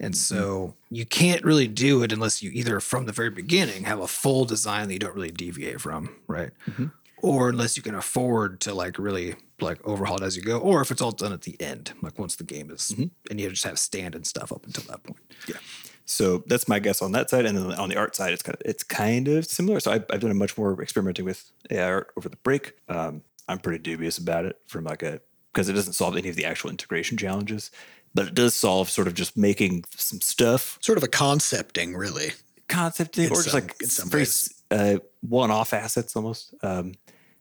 [SPEAKER 3] and mm-hmm. so you can't really do it unless you either from the very beginning have a full design that you don't really deviate from. Right. Mm-hmm. Or unless you can afford to like really like overhaul it as you go, or if it's all done at the end, like once the game is, and you just have stand and stuff up until that point.
[SPEAKER 2] Yeah. So that's my guess on that side, and then on the art side, it's kind of it's kind of similar. So I've, I've done a much more experimenting with AI art over the break. Um, I'm pretty dubious about it from like a because it doesn't solve any of the actual integration challenges, but it does solve sort of just making some stuff
[SPEAKER 1] sort of a concepting, really.
[SPEAKER 2] concept or just like
[SPEAKER 1] in some
[SPEAKER 2] very uh, one-off assets almost. Um,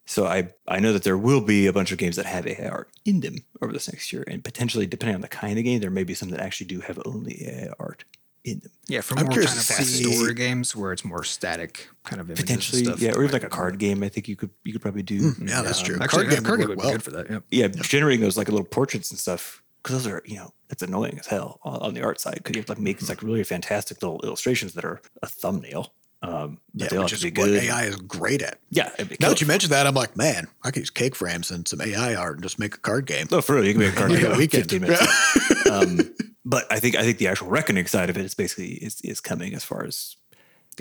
[SPEAKER 2] so I I know that there will be a bunch of games that have AI art in them over this next year, and potentially depending on the kind of game, there may be some that actually do have only AI art in them.
[SPEAKER 3] Yeah, for
[SPEAKER 1] I'm
[SPEAKER 3] more kind of
[SPEAKER 1] to
[SPEAKER 3] fast
[SPEAKER 1] see-
[SPEAKER 3] story games where it's more static kind of images and
[SPEAKER 2] potentially
[SPEAKER 3] stuff.
[SPEAKER 2] yeah or even like a card game i think you could you could probably do hmm,
[SPEAKER 1] Yeah, that's true.
[SPEAKER 3] Actually,
[SPEAKER 1] card game
[SPEAKER 3] card
[SPEAKER 1] would
[SPEAKER 3] game
[SPEAKER 1] work
[SPEAKER 3] would
[SPEAKER 1] well.
[SPEAKER 3] be good for that. Yep.
[SPEAKER 2] yeah generating those like little portraits and stuff because those are you know it's annoying as hell on, on the art side because you have to like make mm-hmm. these like really fantastic little illustrations that are a thumbnail um but
[SPEAKER 1] Yeah, which is what
[SPEAKER 2] good
[SPEAKER 1] AI is great at.
[SPEAKER 2] yeah
[SPEAKER 1] Now that you mentioned that, I'm like, man, I could use cake frames and some AI art and just make a card game.
[SPEAKER 2] no for real you can make a card game
[SPEAKER 1] weekend.
[SPEAKER 2] 15 minutes um but i think i think the actual reckoning side of it is basically is, is coming as far as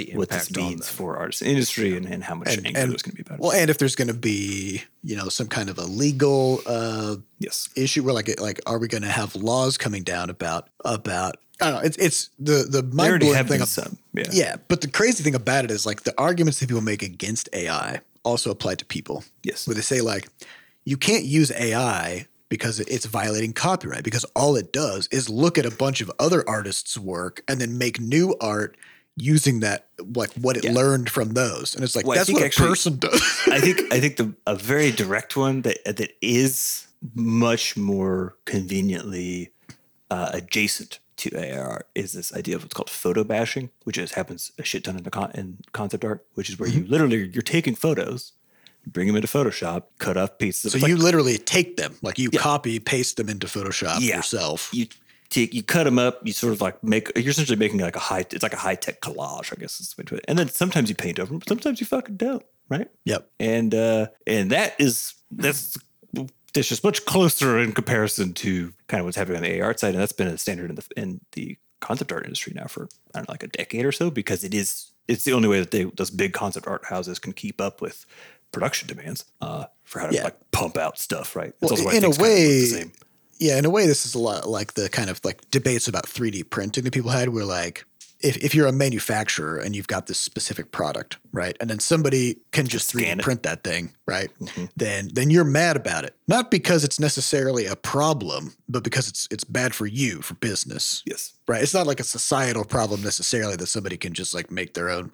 [SPEAKER 3] The
[SPEAKER 2] what this
[SPEAKER 3] impact on
[SPEAKER 2] means for artists and industry and, and how much
[SPEAKER 1] And-
[SPEAKER 2] anger
[SPEAKER 1] and-
[SPEAKER 2] there's going to be about it
[SPEAKER 1] Well, and if there's going to be, you know, some kind of a legal uh,
[SPEAKER 2] yes
[SPEAKER 1] issue where, like, like, are we going to have laws coming down about about? I don't know. It's it's the the mind blowing thing. of-
[SPEAKER 2] some yeah
[SPEAKER 1] Yeah, but the crazy thing about it is like the arguments that people make against AI also apply to people.
[SPEAKER 2] Yes.
[SPEAKER 1] Where they say like you can't use AI because it's violating copyright because all it does is look at a bunch of other artists' work and then make new art using that like what it
[SPEAKER 2] Yeah.
[SPEAKER 1] learned from those. And it's like
[SPEAKER 2] Well,
[SPEAKER 1] that's what
[SPEAKER 2] actually-
[SPEAKER 1] a person does.
[SPEAKER 2] I think I think the a very direct one that that is much more conveniently uh, adjacent to AR is this idea of what's called photo bashing, which is happens a shit ton in, the con- in concept art, which is where you
[SPEAKER 1] Mm-hmm.
[SPEAKER 2] literally you're taking photos, bring them into Photoshop, cut up pieces.
[SPEAKER 1] so you
[SPEAKER 2] like,
[SPEAKER 1] literally take them, like you copy paste them into Photoshop
[SPEAKER 2] Yeah.
[SPEAKER 1] yourself.
[SPEAKER 2] you take you cut them up, you sort of like make you're essentially making like a high it's like a high tech collage, I guess is the way to it. And then sometimes you paint over them, sometimes you fucking don't, right?
[SPEAKER 1] Yep.
[SPEAKER 2] and uh and that is that's that's just much closer in comparison to kind of what's happening on the AR side, and that's been a standard in the in the concept art industry now for I don't know like a decade or so because it is it's the only way that they those big concept art houses can keep up with production demands uh, for how to
[SPEAKER 1] Yeah.
[SPEAKER 2] like pump out stuff, right?
[SPEAKER 1] Well,
[SPEAKER 2] also why
[SPEAKER 1] in a
[SPEAKER 2] way, kind of look the
[SPEAKER 1] way-
[SPEAKER 2] same.
[SPEAKER 1] Yeah, in a way, this is a lot like the kind of like debates about 3D printing that people had, where like if, if you're a manufacturer and you've got this specific product, right, and then somebody can just 3D
[SPEAKER 2] it.
[SPEAKER 1] print that thing, right, mm-hmm. then then you're mad about it, not because it's necessarily a problem, but because it's it's bad for you for business,
[SPEAKER 2] Yes.
[SPEAKER 1] right? It's not like a societal problem necessarily that somebody can just like make their own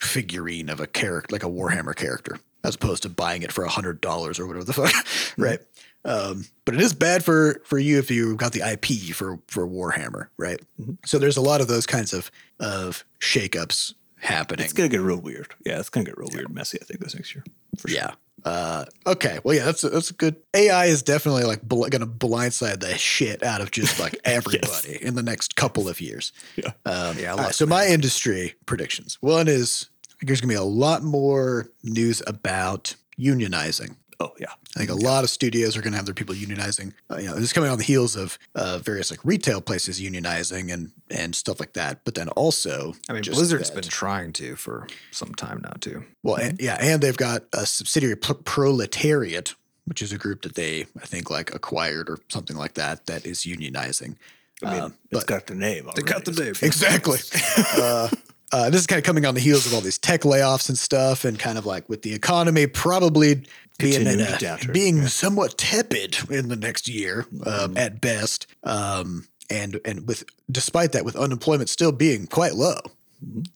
[SPEAKER 1] figurine of a character, like a Warhammer character, as opposed to buying it for a hundred dollars or whatever the fuck, right? Um, but it is bad for for you if you got the IP for for Warhammer, right? So there's a lot of those kinds of of shakeups happening.
[SPEAKER 2] It's gonna get real weird. Yeah, it's gonna get real weird and messy. I think this next year. For sure.
[SPEAKER 1] Yeah. Uh, okay. Well, yeah, that's a, that's a good. AI is definitely like bl- going to blindside the shit out of just like everybody in the next couple of years.
[SPEAKER 2] Yeah.
[SPEAKER 1] Um,
[SPEAKER 3] Yeah,
[SPEAKER 1] right, so my industry predictions. One is there's going to be a lot more news about unionizing.
[SPEAKER 2] Oh yeah.
[SPEAKER 1] I think a lot of studios are going to have their people unionizing. Uh, you know, this is coming on the heels of uh, various like retail places unionizing and and stuff like that. But then also,
[SPEAKER 3] I mean,
[SPEAKER 1] just
[SPEAKER 3] Blizzard's
[SPEAKER 1] that-
[SPEAKER 3] been trying to for some time now too.
[SPEAKER 1] well, and, yeah, and they've got a subsidiary Pro- Proletariat, which is a group that they I think like acquired or something like that that is unionizing.
[SPEAKER 2] I mean,
[SPEAKER 1] Um,
[SPEAKER 2] it's
[SPEAKER 1] but-
[SPEAKER 2] got the name.
[SPEAKER 3] They got the name.
[SPEAKER 1] Exactly. uh, uh, this is kind of coming on the heels of all these tech layoffs and stuff, and kind of like with the economy probably being in a, being somewhat tepid in the next year um, at best, um, and and with despite that, with unemployment still being quite low,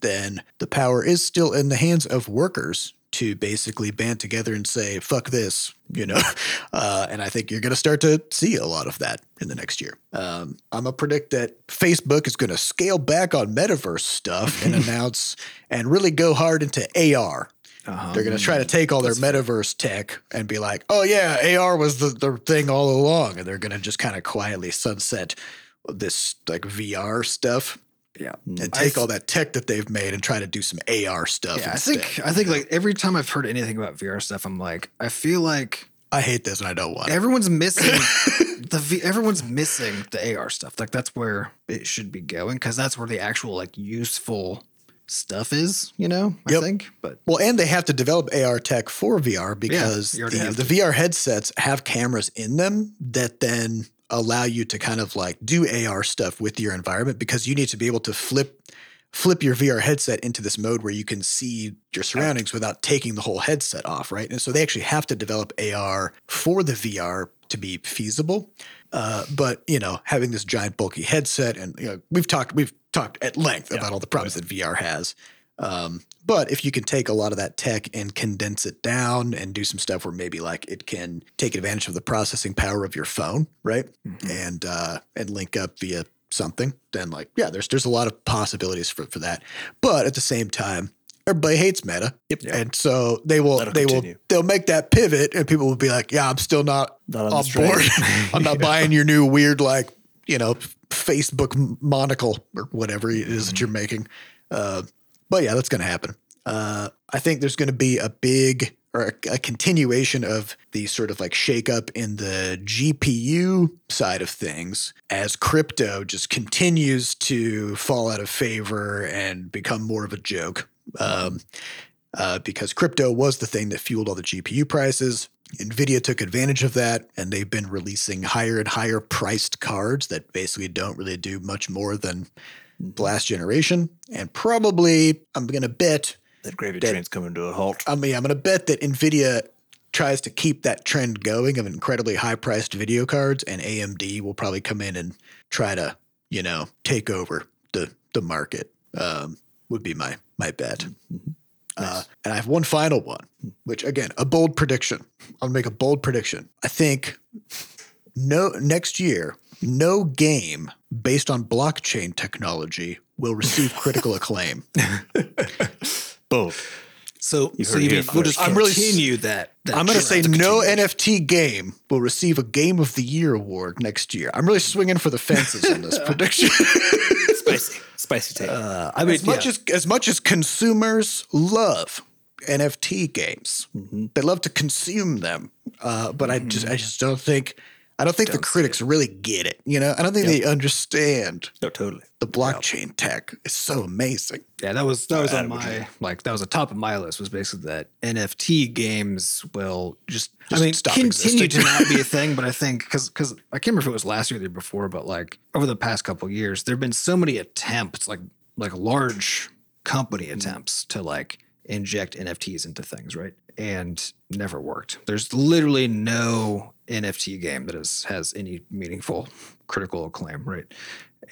[SPEAKER 1] then the power is still in the hands of workers to basically band together and say "fuck this," you know. Uh, and I think you're going to start to see a lot of that in the next year. Um, I'm gonna predict that Facebook is going to scale back on metaverse stuff and announce and really go hard into AR.
[SPEAKER 3] Uh-huh.
[SPEAKER 1] They're going to try to take all their metaverse tech and be like, "Oh yeah, AR was the, the thing all along," and they're going to just kind of quietly sunset this like VR stuff
[SPEAKER 3] Yeah.
[SPEAKER 1] and take
[SPEAKER 3] th-
[SPEAKER 1] all that tech that they've made and try to do some AR stuff.
[SPEAKER 3] Yeah, I think I think like every time I've heard anything about VR stuff, I'm like, I feel like
[SPEAKER 1] I hate this and I don't want it.
[SPEAKER 3] everyone's missing the v- everyone's missing the AR stuff. Like that's where it should be going because that's where the actual like useful stuff is. You know, I
[SPEAKER 1] Yep.
[SPEAKER 3] think. But
[SPEAKER 1] Well, and they have to develop AR tech for VR because
[SPEAKER 3] already
[SPEAKER 1] the, the VR headsets have cameras in them that then allow you to kind of like do AR stuff with your environment because you need to be able to flip flip your VR headset into this mode where you can see your surroundings without taking the whole headset off, right? And so they actually have to develop AR for the VR to be feasible. Uh, but you know, having this giant bulky headset, and you know, we've talked we've talked at length about all the problems that VR has. Um, but if you can take a lot of that tech and condense it down and do some stuff where maybe like it can take advantage of the processing power of your phone, right? And uh, and link up via something, then like yeah, there's there's a lot of possibilities for for that. But at the same time, everybody hates Meta,
[SPEAKER 2] Yep.
[SPEAKER 1] and so they will
[SPEAKER 2] That'll
[SPEAKER 1] they
[SPEAKER 2] continue.
[SPEAKER 1] will they'll make that pivot, and people will be like, yeah, I'm still not
[SPEAKER 2] Not on
[SPEAKER 1] on board. I'm not buying your new weird like you know Facebook monocle or whatever it is that you're making. Uh, but yeah, that's going to happen. Uh, I think there's going to be a big or a, a continuation of the sort of like shakeup in the GPU side of things as crypto just continues to fall out of favor and become more of a joke. Um, uh, because crypto was the thing that fueled all the GPU prices. Nvidia took advantage of that, and they've been releasing higher and higher priced cards that basically don't really do much more than the last generation. And probably, I'm going to bet,
[SPEAKER 2] That gravy
[SPEAKER 1] That-
[SPEAKER 2] train's coming to a halt.
[SPEAKER 1] I mean, I'm going to bet that Nvidia tries to keep that trend going of incredibly high priced video cards, and AMD will probably come in and try to, you know, take over the the market. Um, would be my my bet. Uh, and I have one final one, which again, a bold prediction. I'll make a bold prediction. I think no next year, no game based on blockchain technology will receive critical acclaim.
[SPEAKER 2] Boom.
[SPEAKER 3] so
[SPEAKER 2] You
[SPEAKER 3] so
[SPEAKER 2] heard
[SPEAKER 3] you mean we'll just
[SPEAKER 1] I'm really s-
[SPEAKER 3] continue that. that
[SPEAKER 1] I'm going to say no NFT game will receive a Game of the Year award next year. I'm really swinging for the fences on this prediction.
[SPEAKER 2] Spicy. Spicy take.
[SPEAKER 3] Uh, I mean,
[SPEAKER 1] as much
[SPEAKER 3] yeah.
[SPEAKER 1] as as much as consumers love NFT games, they love to consume them. Uh, but I just I just don't think I don't think the critics really get it. You know, I don't think they understand
[SPEAKER 2] no, totally.
[SPEAKER 1] the blockchain tech is so amazing.
[SPEAKER 3] Yeah, that was that was uh, on
[SPEAKER 2] Adam, what you
[SPEAKER 3] my like that was the top of my list was basically that NFT games will just, I mean
[SPEAKER 1] stop
[SPEAKER 3] continue
[SPEAKER 1] existing.
[SPEAKER 3] to not be a thing, but I think because because I can't remember if it was last year or the year before, but like over the past couple of years, there have been so many attempts like like large company mm. attempts to like inject NFTs into things, right? And never worked. There's literally no NFT game that is, has any meaningful critical acclaim, right?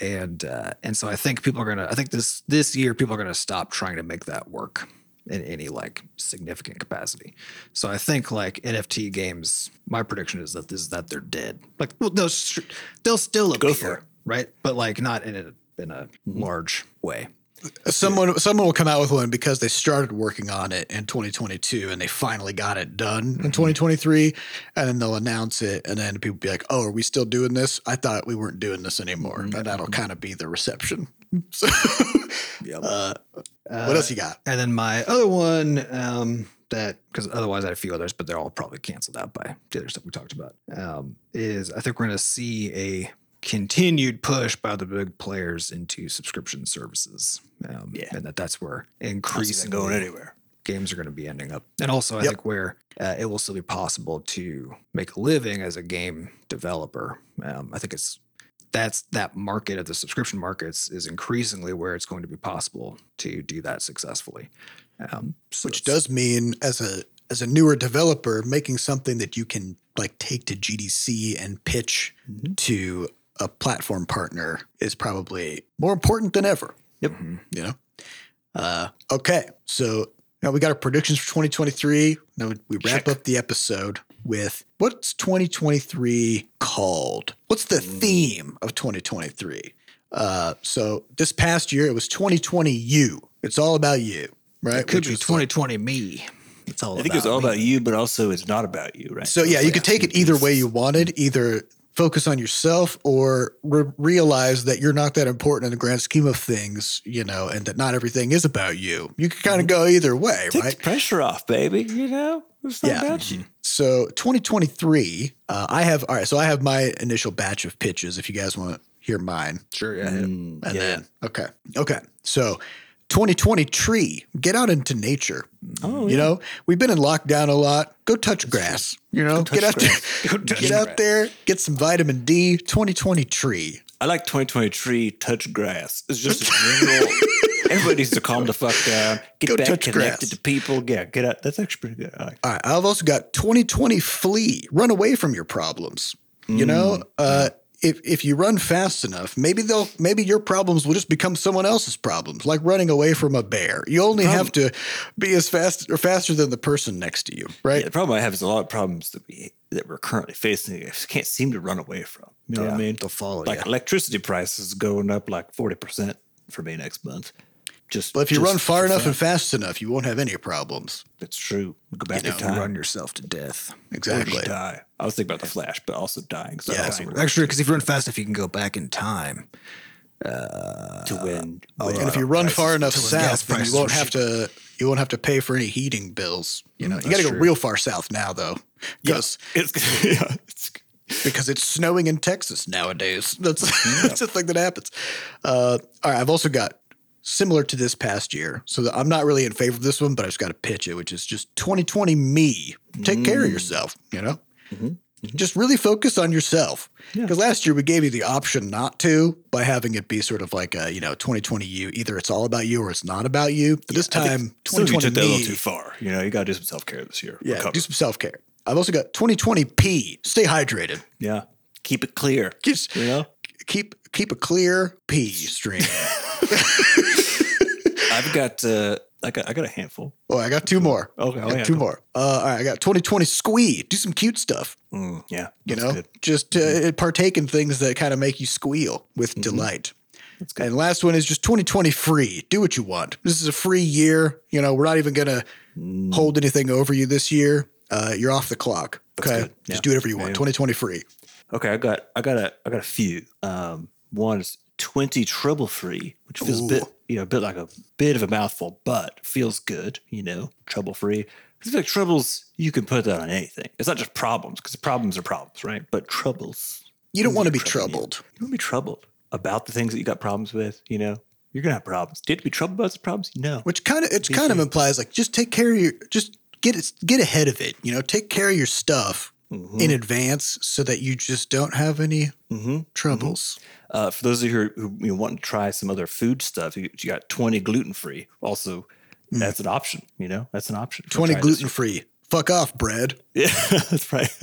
[SPEAKER 3] And uh, and so I think people are gonna. I think this this year people are gonna stop trying to make that work in any like significant capacity. So I think like NFT games. My prediction is that this is that they're dead. Like well, they'll they'll still appear,
[SPEAKER 2] Go for it.
[SPEAKER 3] right? But like not in a in a large way.
[SPEAKER 1] Someone someone will come out with one because they started working on it in 2022 and they finally got it done in 2023 and then they'll announce it and then people be like, "Oh, are we still doing this? I thought we weren't doing this anymore." And that'll kind of be the reception. So, uh, what else you got?
[SPEAKER 3] And then my other one, um, that because otherwise I had a few others, but they're all probably canceled out by the other stuff we talked about. Um, is I think we're going to see a continued push by the big players into subscription services. Um,
[SPEAKER 2] Yeah.
[SPEAKER 3] and that that's where
[SPEAKER 2] Not
[SPEAKER 3] increasingly
[SPEAKER 2] going anywhere.
[SPEAKER 3] games are going to be ending up. And also, I
[SPEAKER 1] Yep.
[SPEAKER 3] think where uh, it will still be possible to make a living as a game developer. Um, I think it's that's that market of the subscription markets is increasingly where it's going to be possible to do that successfully. Um, so
[SPEAKER 1] Which does mean as a as a newer developer, making something that you can like take to GDC and pitch to a platform partner is probably more important than ever.
[SPEAKER 2] Yep.
[SPEAKER 1] You know. Uh, okay, so now we got our predictions for 2023. Now we wrap
[SPEAKER 2] Check.
[SPEAKER 1] up the episode with what's 2023 called? What's the theme of 2023? Uh, so this past year it was 2020 you. It's all about you, right?
[SPEAKER 3] it could
[SPEAKER 1] Which
[SPEAKER 3] be
[SPEAKER 1] was like-
[SPEAKER 3] 2020 me. It's all
[SPEAKER 2] I think it's all about you, but also it's not about you, right?
[SPEAKER 1] So yeah, you could take it either way you wanted. Either focus on yourself or re- realize that you're not that important in the grand scheme of things, you know, and that not everything is about you. You can kind of go either way,
[SPEAKER 2] Take
[SPEAKER 1] right?
[SPEAKER 2] pressure off, baby. You know, it's not
[SPEAKER 1] Yeah.
[SPEAKER 2] about you.
[SPEAKER 1] So 2023, uh, I have all right. So I have my initial batch of pitches. If you guys want to hear mine,
[SPEAKER 3] Sure, yeah.
[SPEAKER 2] Mm,
[SPEAKER 1] and
[SPEAKER 2] yeah.
[SPEAKER 1] then okay, okay. So 2020 tree, get out into nature.
[SPEAKER 2] Oh,
[SPEAKER 1] You know, we've been in lockdown a lot. Go touch grass. You know, get out
[SPEAKER 2] grass.
[SPEAKER 1] there, get out
[SPEAKER 3] grass.
[SPEAKER 1] there, get some vitamin D. 2020 tree.
[SPEAKER 2] I like 2023 touch grass. It's just a general. everybody needs to calm the fuck down. Get
[SPEAKER 1] Go
[SPEAKER 2] back
[SPEAKER 1] touch
[SPEAKER 2] connected
[SPEAKER 1] grass.
[SPEAKER 2] to people. Yeah, get out. That's actually pretty good. I like
[SPEAKER 1] All right, I've also got 2020 flee, run away from your problems. You know, uh, if if you run fast enough, maybe they'll maybe your problems will just become someone else's problems, like running away from a bear. You only have to be as fast or faster than the person next to you, right?
[SPEAKER 2] Yeah, the problem I have is a lot of problems that we that we're currently facing. I just can't seem to run away from. You know what I mean?
[SPEAKER 3] they'll follow
[SPEAKER 2] Like
[SPEAKER 3] you.
[SPEAKER 2] electricity prices going up like forty percent for me next month. Just
[SPEAKER 1] But if you
[SPEAKER 2] just
[SPEAKER 1] run far enough
[SPEAKER 2] fun.
[SPEAKER 1] and fast enough, you won't have any problems.
[SPEAKER 2] that's true. Go back
[SPEAKER 1] You
[SPEAKER 2] in
[SPEAKER 1] know,
[SPEAKER 2] time.
[SPEAKER 3] Run yourself to death.
[SPEAKER 1] Exactly.
[SPEAKER 2] just die. I was thinking about the Flash, but also dying. So
[SPEAKER 1] Yeah.
[SPEAKER 2] I also
[SPEAKER 3] Actually, because if you run fast enough, you can go back in time.
[SPEAKER 2] to uh, win.
[SPEAKER 3] Oh,
[SPEAKER 2] win
[SPEAKER 1] And if you run far enough
[SPEAKER 3] until the gas
[SPEAKER 1] south, then you won't
[SPEAKER 3] were
[SPEAKER 1] have to you won't have to pay for any heating bills. You mm, know, you got to go
[SPEAKER 3] true.
[SPEAKER 1] real far south now, though, because
[SPEAKER 2] it's yeah, it's
[SPEAKER 1] because it's snowing in Texas nowadays. That's mm, that's the thing that happens. Uh, all right, I've also got similar to this past year, so that I'm not really in favor of this one, but I just got to pitch it, which is just 2020 me. Take care of mm. yourself. You know, mm-hmm. Mm-hmm. just really focus on yourself. Because last year we gave you the option not to by having it be sort of like a you know 2020 you. Either it's all about you or it's not about you. But this time,
[SPEAKER 2] Still, you
[SPEAKER 1] 2020
[SPEAKER 2] took that a little too far. You know, you got to do some self care this year.
[SPEAKER 1] Yeah,
[SPEAKER 2] Recover.
[SPEAKER 1] do some self care. I've also got 2020p. Stay hydrated.
[SPEAKER 2] yeah, keep it clear.
[SPEAKER 1] Just
[SPEAKER 2] You know,
[SPEAKER 1] keep keep a clear pee stream.
[SPEAKER 2] I've got uh, I got I got a handful.
[SPEAKER 1] oh, I got two more.
[SPEAKER 2] Okay,
[SPEAKER 1] I
[SPEAKER 2] oh,
[SPEAKER 1] got
[SPEAKER 2] yeah,
[SPEAKER 1] two more. Uh, all right, I got 2020 squee. Do some cute stuff.
[SPEAKER 2] Mm, yeah,
[SPEAKER 1] You know,
[SPEAKER 2] good.
[SPEAKER 1] just uh, partake in things that kind of make you squeal with delight.
[SPEAKER 2] That's good.
[SPEAKER 1] And last one is just 2020 free. Do what you want. This is a free year. You know, we're not even going to hold anything over you this year. Uh, you're off the clock. Okay.
[SPEAKER 2] good.
[SPEAKER 1] Just do whatever you want.
[SPEAKER 2] Yeah.
[SPEAKER 1] 2020 free.
[SPEAKER 2] Okay, I got I got a I got a few. Um, one is twenty trouble free, which feels a bit you know a bit like a bit of a mouthful, but feels good. You know, trouble free. Feel like troubles you can put that on anything. It's not just problems because problems are problems, right? But troubles
[SPEAKER 1] You don't want to be troubled.
[SPEAKER 2] you don't want to be troubled about the things that you got problems with. You know, you're gonna have problems. Do you have to be troubled about the problems? No.
[SPEAKER 1] which kind of it kind of implies like just take care of your just get it get ahead of it you know take care of your stuff in advance so that you just don't have any
[SPEAKER 2] Mm-hmm.
[SPEAKER 1] troubles.
[SPEAKER 2] Uh, for those of you who, who want to try some other food stuff, you, you got 20 gluten free. Also, that's an option. You know, that's an option.
[SPEAKER 1] 20 gluten free. Fuck off, bread.
[SPEAKER 2] Yeah, that's right.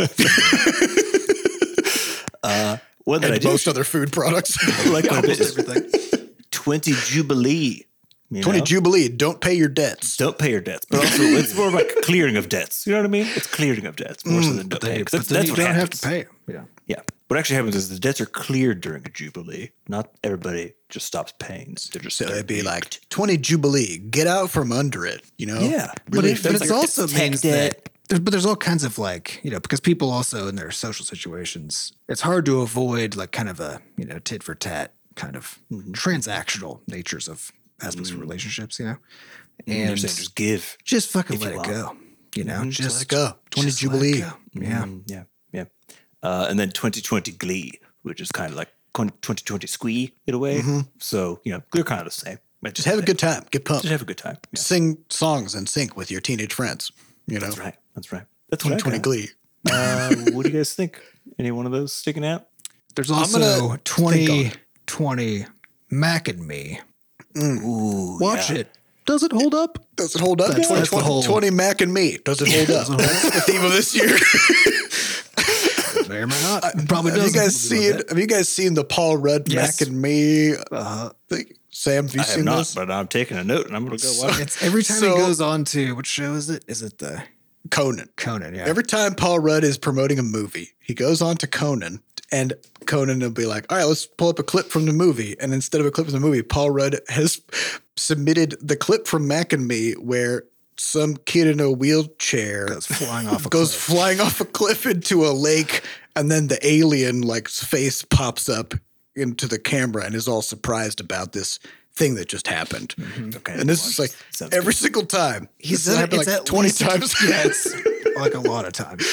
[SPEAKER 2] uh, that I
[SPEAKER 1] And
[SPEAKER 2] do
[SPEAKER 1] most other food products.
[SPEAKER 2] like quite a bit
[SPEAKER 3] Almost everything.
[SPEAKER 2] 20 Jubilee. You
[SPEAKER 1] 20? Jubilee. Don't pay your debts.
[SPEAKER 2] Don't pay your debts, but also it's more like clearing of debts. You know what I mean? It's clearing of debts more so than don't pay.
[SPEAKER 3] But
[SPEAKER 2] That's,
[SPEAKER 3] then
[SPEAKER 2] that's
[SPEAKER 3] you
[SPEAKER 2] what
[SPEAKER 3] don't
[SPEAKER 2] happens.
[SPEAKER 3] have to pay 'em. Yeah.
[SPEAKER 2] Yeah. What actually happens is the debts are cleared during a jubilee. Not everybody just stops paying. They're just
[SPEAKER 1] So it'd be
[SPEAKER 2] being-
[SPEAKER 1] like 20 Jubilee. Get out from under it, you know?
[SPEAKER 2] Yeah.
[SPEAKER 3] But,
[SPEAKER 1] Really
[SPEAKER 3] it, but
[SPEAKER 1] fix
[SPEAKER 3] it's
[SPEAKER 1] it.
[SPEAKER 3] also means
[SPEAKER 2] debt.
[SPEAKER 3] that, there, but there's all kinds of like, you know, because people also in their social situations, it's hard to avoid like kind of a, you know, tit for tat kind of
[SPEAKER 2] Mm-hmm.
[SPEAKER 3] transactional natures of aspects of relationships, you know?
[SPEAKER 2] and
[SPEAKER 3] And
[SPEAKER 2] they're saying just give.
[SPEAKER 3] just fucking let it
[SPEAKER 2] want.
[SPEAKER 3] go, you know? Just,
[SPEAKER 1] let it go. 20
[SPEAKER 3] just
[SPEAKER 1] Jubilee.
[SPEAKER 3] go. Yeah.
[SPEAKER 2] Mm, yeah. Yeah. Uh, and then 2020 Glee, which is kind of like 2020 Squee in a way. So, you know, they're kind of the same.
[SPEAKER 1] But just have a good time. Get pumped.
[SPEAKER 2] Just have a good time. Yeah.
[SPEAKER 1] Sing songs and sync with your teenage friends, you know?
[SPEAKER 2] That's right. That's right. That's
[SPEAKER 1] 2020. Glee.
[SPEAKER 2] Uh, what do you guys think? Any one of those sticking out?
[SPEAKER 3] There's also 2020 Mac and Me.
[SPEAKER 2] Ooh,
[SPEAKER 3] Watch
[SPEAKER 2] yeah.
[SPEAKER 3] it. Does it hold up?
[SPEAKER 1] Does it hold up?
[SPEAKER 3] That's-
[SPEAKER 1] 20,
[SPEAKER 3] that's the whole-
[SPEAKER 1] 20 Mac and me. Does it hold up? That's the theme of this year.
[SPEAKER 3] May or may not. Probably
[SPEAKER 1] have you
[SPEAKER 3] doesn't.
[SPEAKER 1] guys seen? Have you guys seen the Paul Rudd
[SPEAKER 3] Yes.
[SPEAKER 1] Mac and me?
[SPEAKER 3] Uh-huh.
[SPEAKER 1] thing? Sam, have you
[SPEAKER 2] I have
[SPEAKER 1] seen
[SPEAKER 2] not,
[SPEAKER 1] this?
[SPEAKER 2] but I'm taking a note and I'm going to go
[SPEAKER 1] So-
[SPEAKER 2] watch it.
[SPEAKER 3] It's every time
[SPEAKER 1] So-
[SPEAKER 3] he goes on to what show is it? Is it the
[SPEAKER 1] Conan.
[SPEAKER 3] Conan? Yeah.
[SPEAKER 1] Every time Paul Rudd is promoting a movie, he goes on to Conan, and Conan will be like, "All right, let's pull up a clip from the movie." And instead of a clip from the movie, Paul Rudd has submitted the clip from Mac and Me where some kid in a wheelchair
[SPEAKER 3] goes flying off a
[SPEAKER 1] goes
[SPEAKER 3] cliff.
[SPEAKER 1] flying off a cliff into a lake, and then the alien like face pops up into the camera and is all surprised about this thing that just happened. Mm-hmm.
[SPEAKER 2] Okay.
[SPEAKER 1] And this is like
[SPEAKER 2] Sounds
[SPEAKER 1] every
[SPEAKER 2] good.
[SPEAKER 1] single time.
[SPEAKER 3] He's done it
[SPEAKER 1] like twenty
[SPEAKER 3] least-
[SPEAKER 1] times.
[SPEAKER 3] Yeah, it's like a lot of times.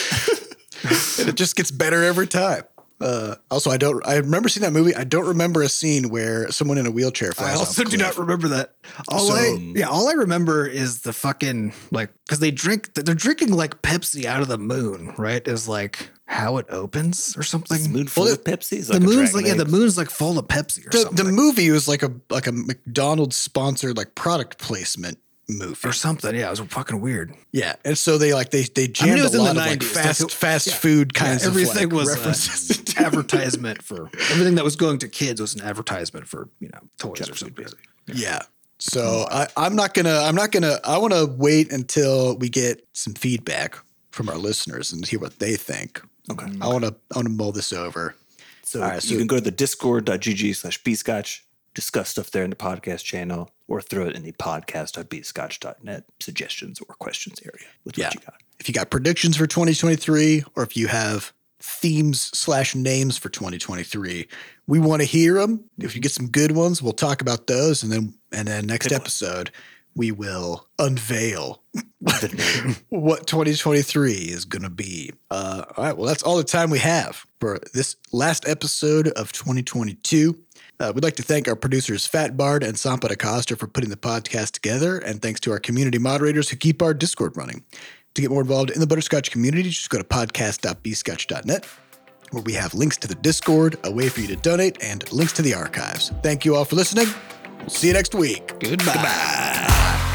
[SPEAKER 1] and it just gets better every time. Uh, also, I don't. I remember seeing that movie. I don't remember a scene where someone in a wheelchair flies.
[SPEAKER 3] I also
[SPEAKER 1] off a
[SPEAKER 3] do not remember that. All
[SPEAKER 1] So-
[SPEAKER 3] I yeah, all I remember is the fucking like because they drink they're drinking like Pepsi out of the moon, right? Is like how it opens or something.
[SPEAKER 2] Moon full
[SPEAKER 1] Well,
[SPEAKER 2] of Pepsi. Is
[SPEAKER 3] the
[SPEAKER 2] like
[SPEAKER 3] moon's
[SPEAKER 2] dragon
[SPEAKER 3] like yeah, the moon's like full of Pepsi or
[SPEAKER 1] The,
[SPEAKER 3] something.
[SPEAKER 1] the movie was like a like a McDonald's sponsored like product placement movie.
[SPEAKER 3] or something. Yeah, it was fucking weird.
[SPEAKER 1] Yeah, and so they like they they
[SPEAKER 3] I mean,
[SPEAKER 1] jammed
[SPEAKER 3] it was
[SPEAKER 1] a
[SPEAKER 3] in
[SPEAKER 1] lot
[SPEAKER 3] the
[SPEAKER 1] of like fast
[SPEAKER 3] like,
[SPEAKER 1] fast
[SPEAKER 3] yeah.
[SPEAKER 1] food kinds
[SPEAKER 3] yeah,
[SPEAKER 1] of
[SPEAKER 3] everything
[SPEAKER 1] like,
[SPEAKER 3] was uh,
[SPEAKER 1] references.
[SPEAKER 3] an advertisement for everything that was going to kids was an advertisement for you know toys or something.
[SPEAKER 1] Yeah. So I, I'm not gonna. I'm not gonna. I want to wait until we get some feedback from our listeners and hear what they think.
[SPEAKER 2] Okay.
[SPEAKER 1] I want to. I want to mull this over.
[SPEAKER 2] So,
[SPEAKER 1] All right,
[SPEAKER 2] you can go to the discord.gg slash bscotch, discuss stuff there in the podcast channel, or throw it in the podcast.bscotch.net suggestions or questions area with
[SPEAKER 1] Yeah.
[SPEAKER 2] what you got.
[SPEAKER 1] If you got predictions for 2023, or if you have themes slash names for 2023, we want to hear them. If you get some good ones, we'll talk about those, and then and then next
[SPEAKER 2] one.
[SPEAKER 1] episode we will unveil what 2023 is going to be. Uh, all right. Well, that's all the time we have for this last episode of 2022. Uh, we'd like to thank our producers, Fat Bard and Sampa Acosta, for putting the podcast together. And thanks to our community moderators who keep our Discord running. To get more involved in the Butterscotch community, just go to podcast.bscotch.net, where we have links to the Discord, a way for you to donate, and links to the archives. Thank you all for listening. We'll see you next week.
[SPEAKER 3] Goodbye.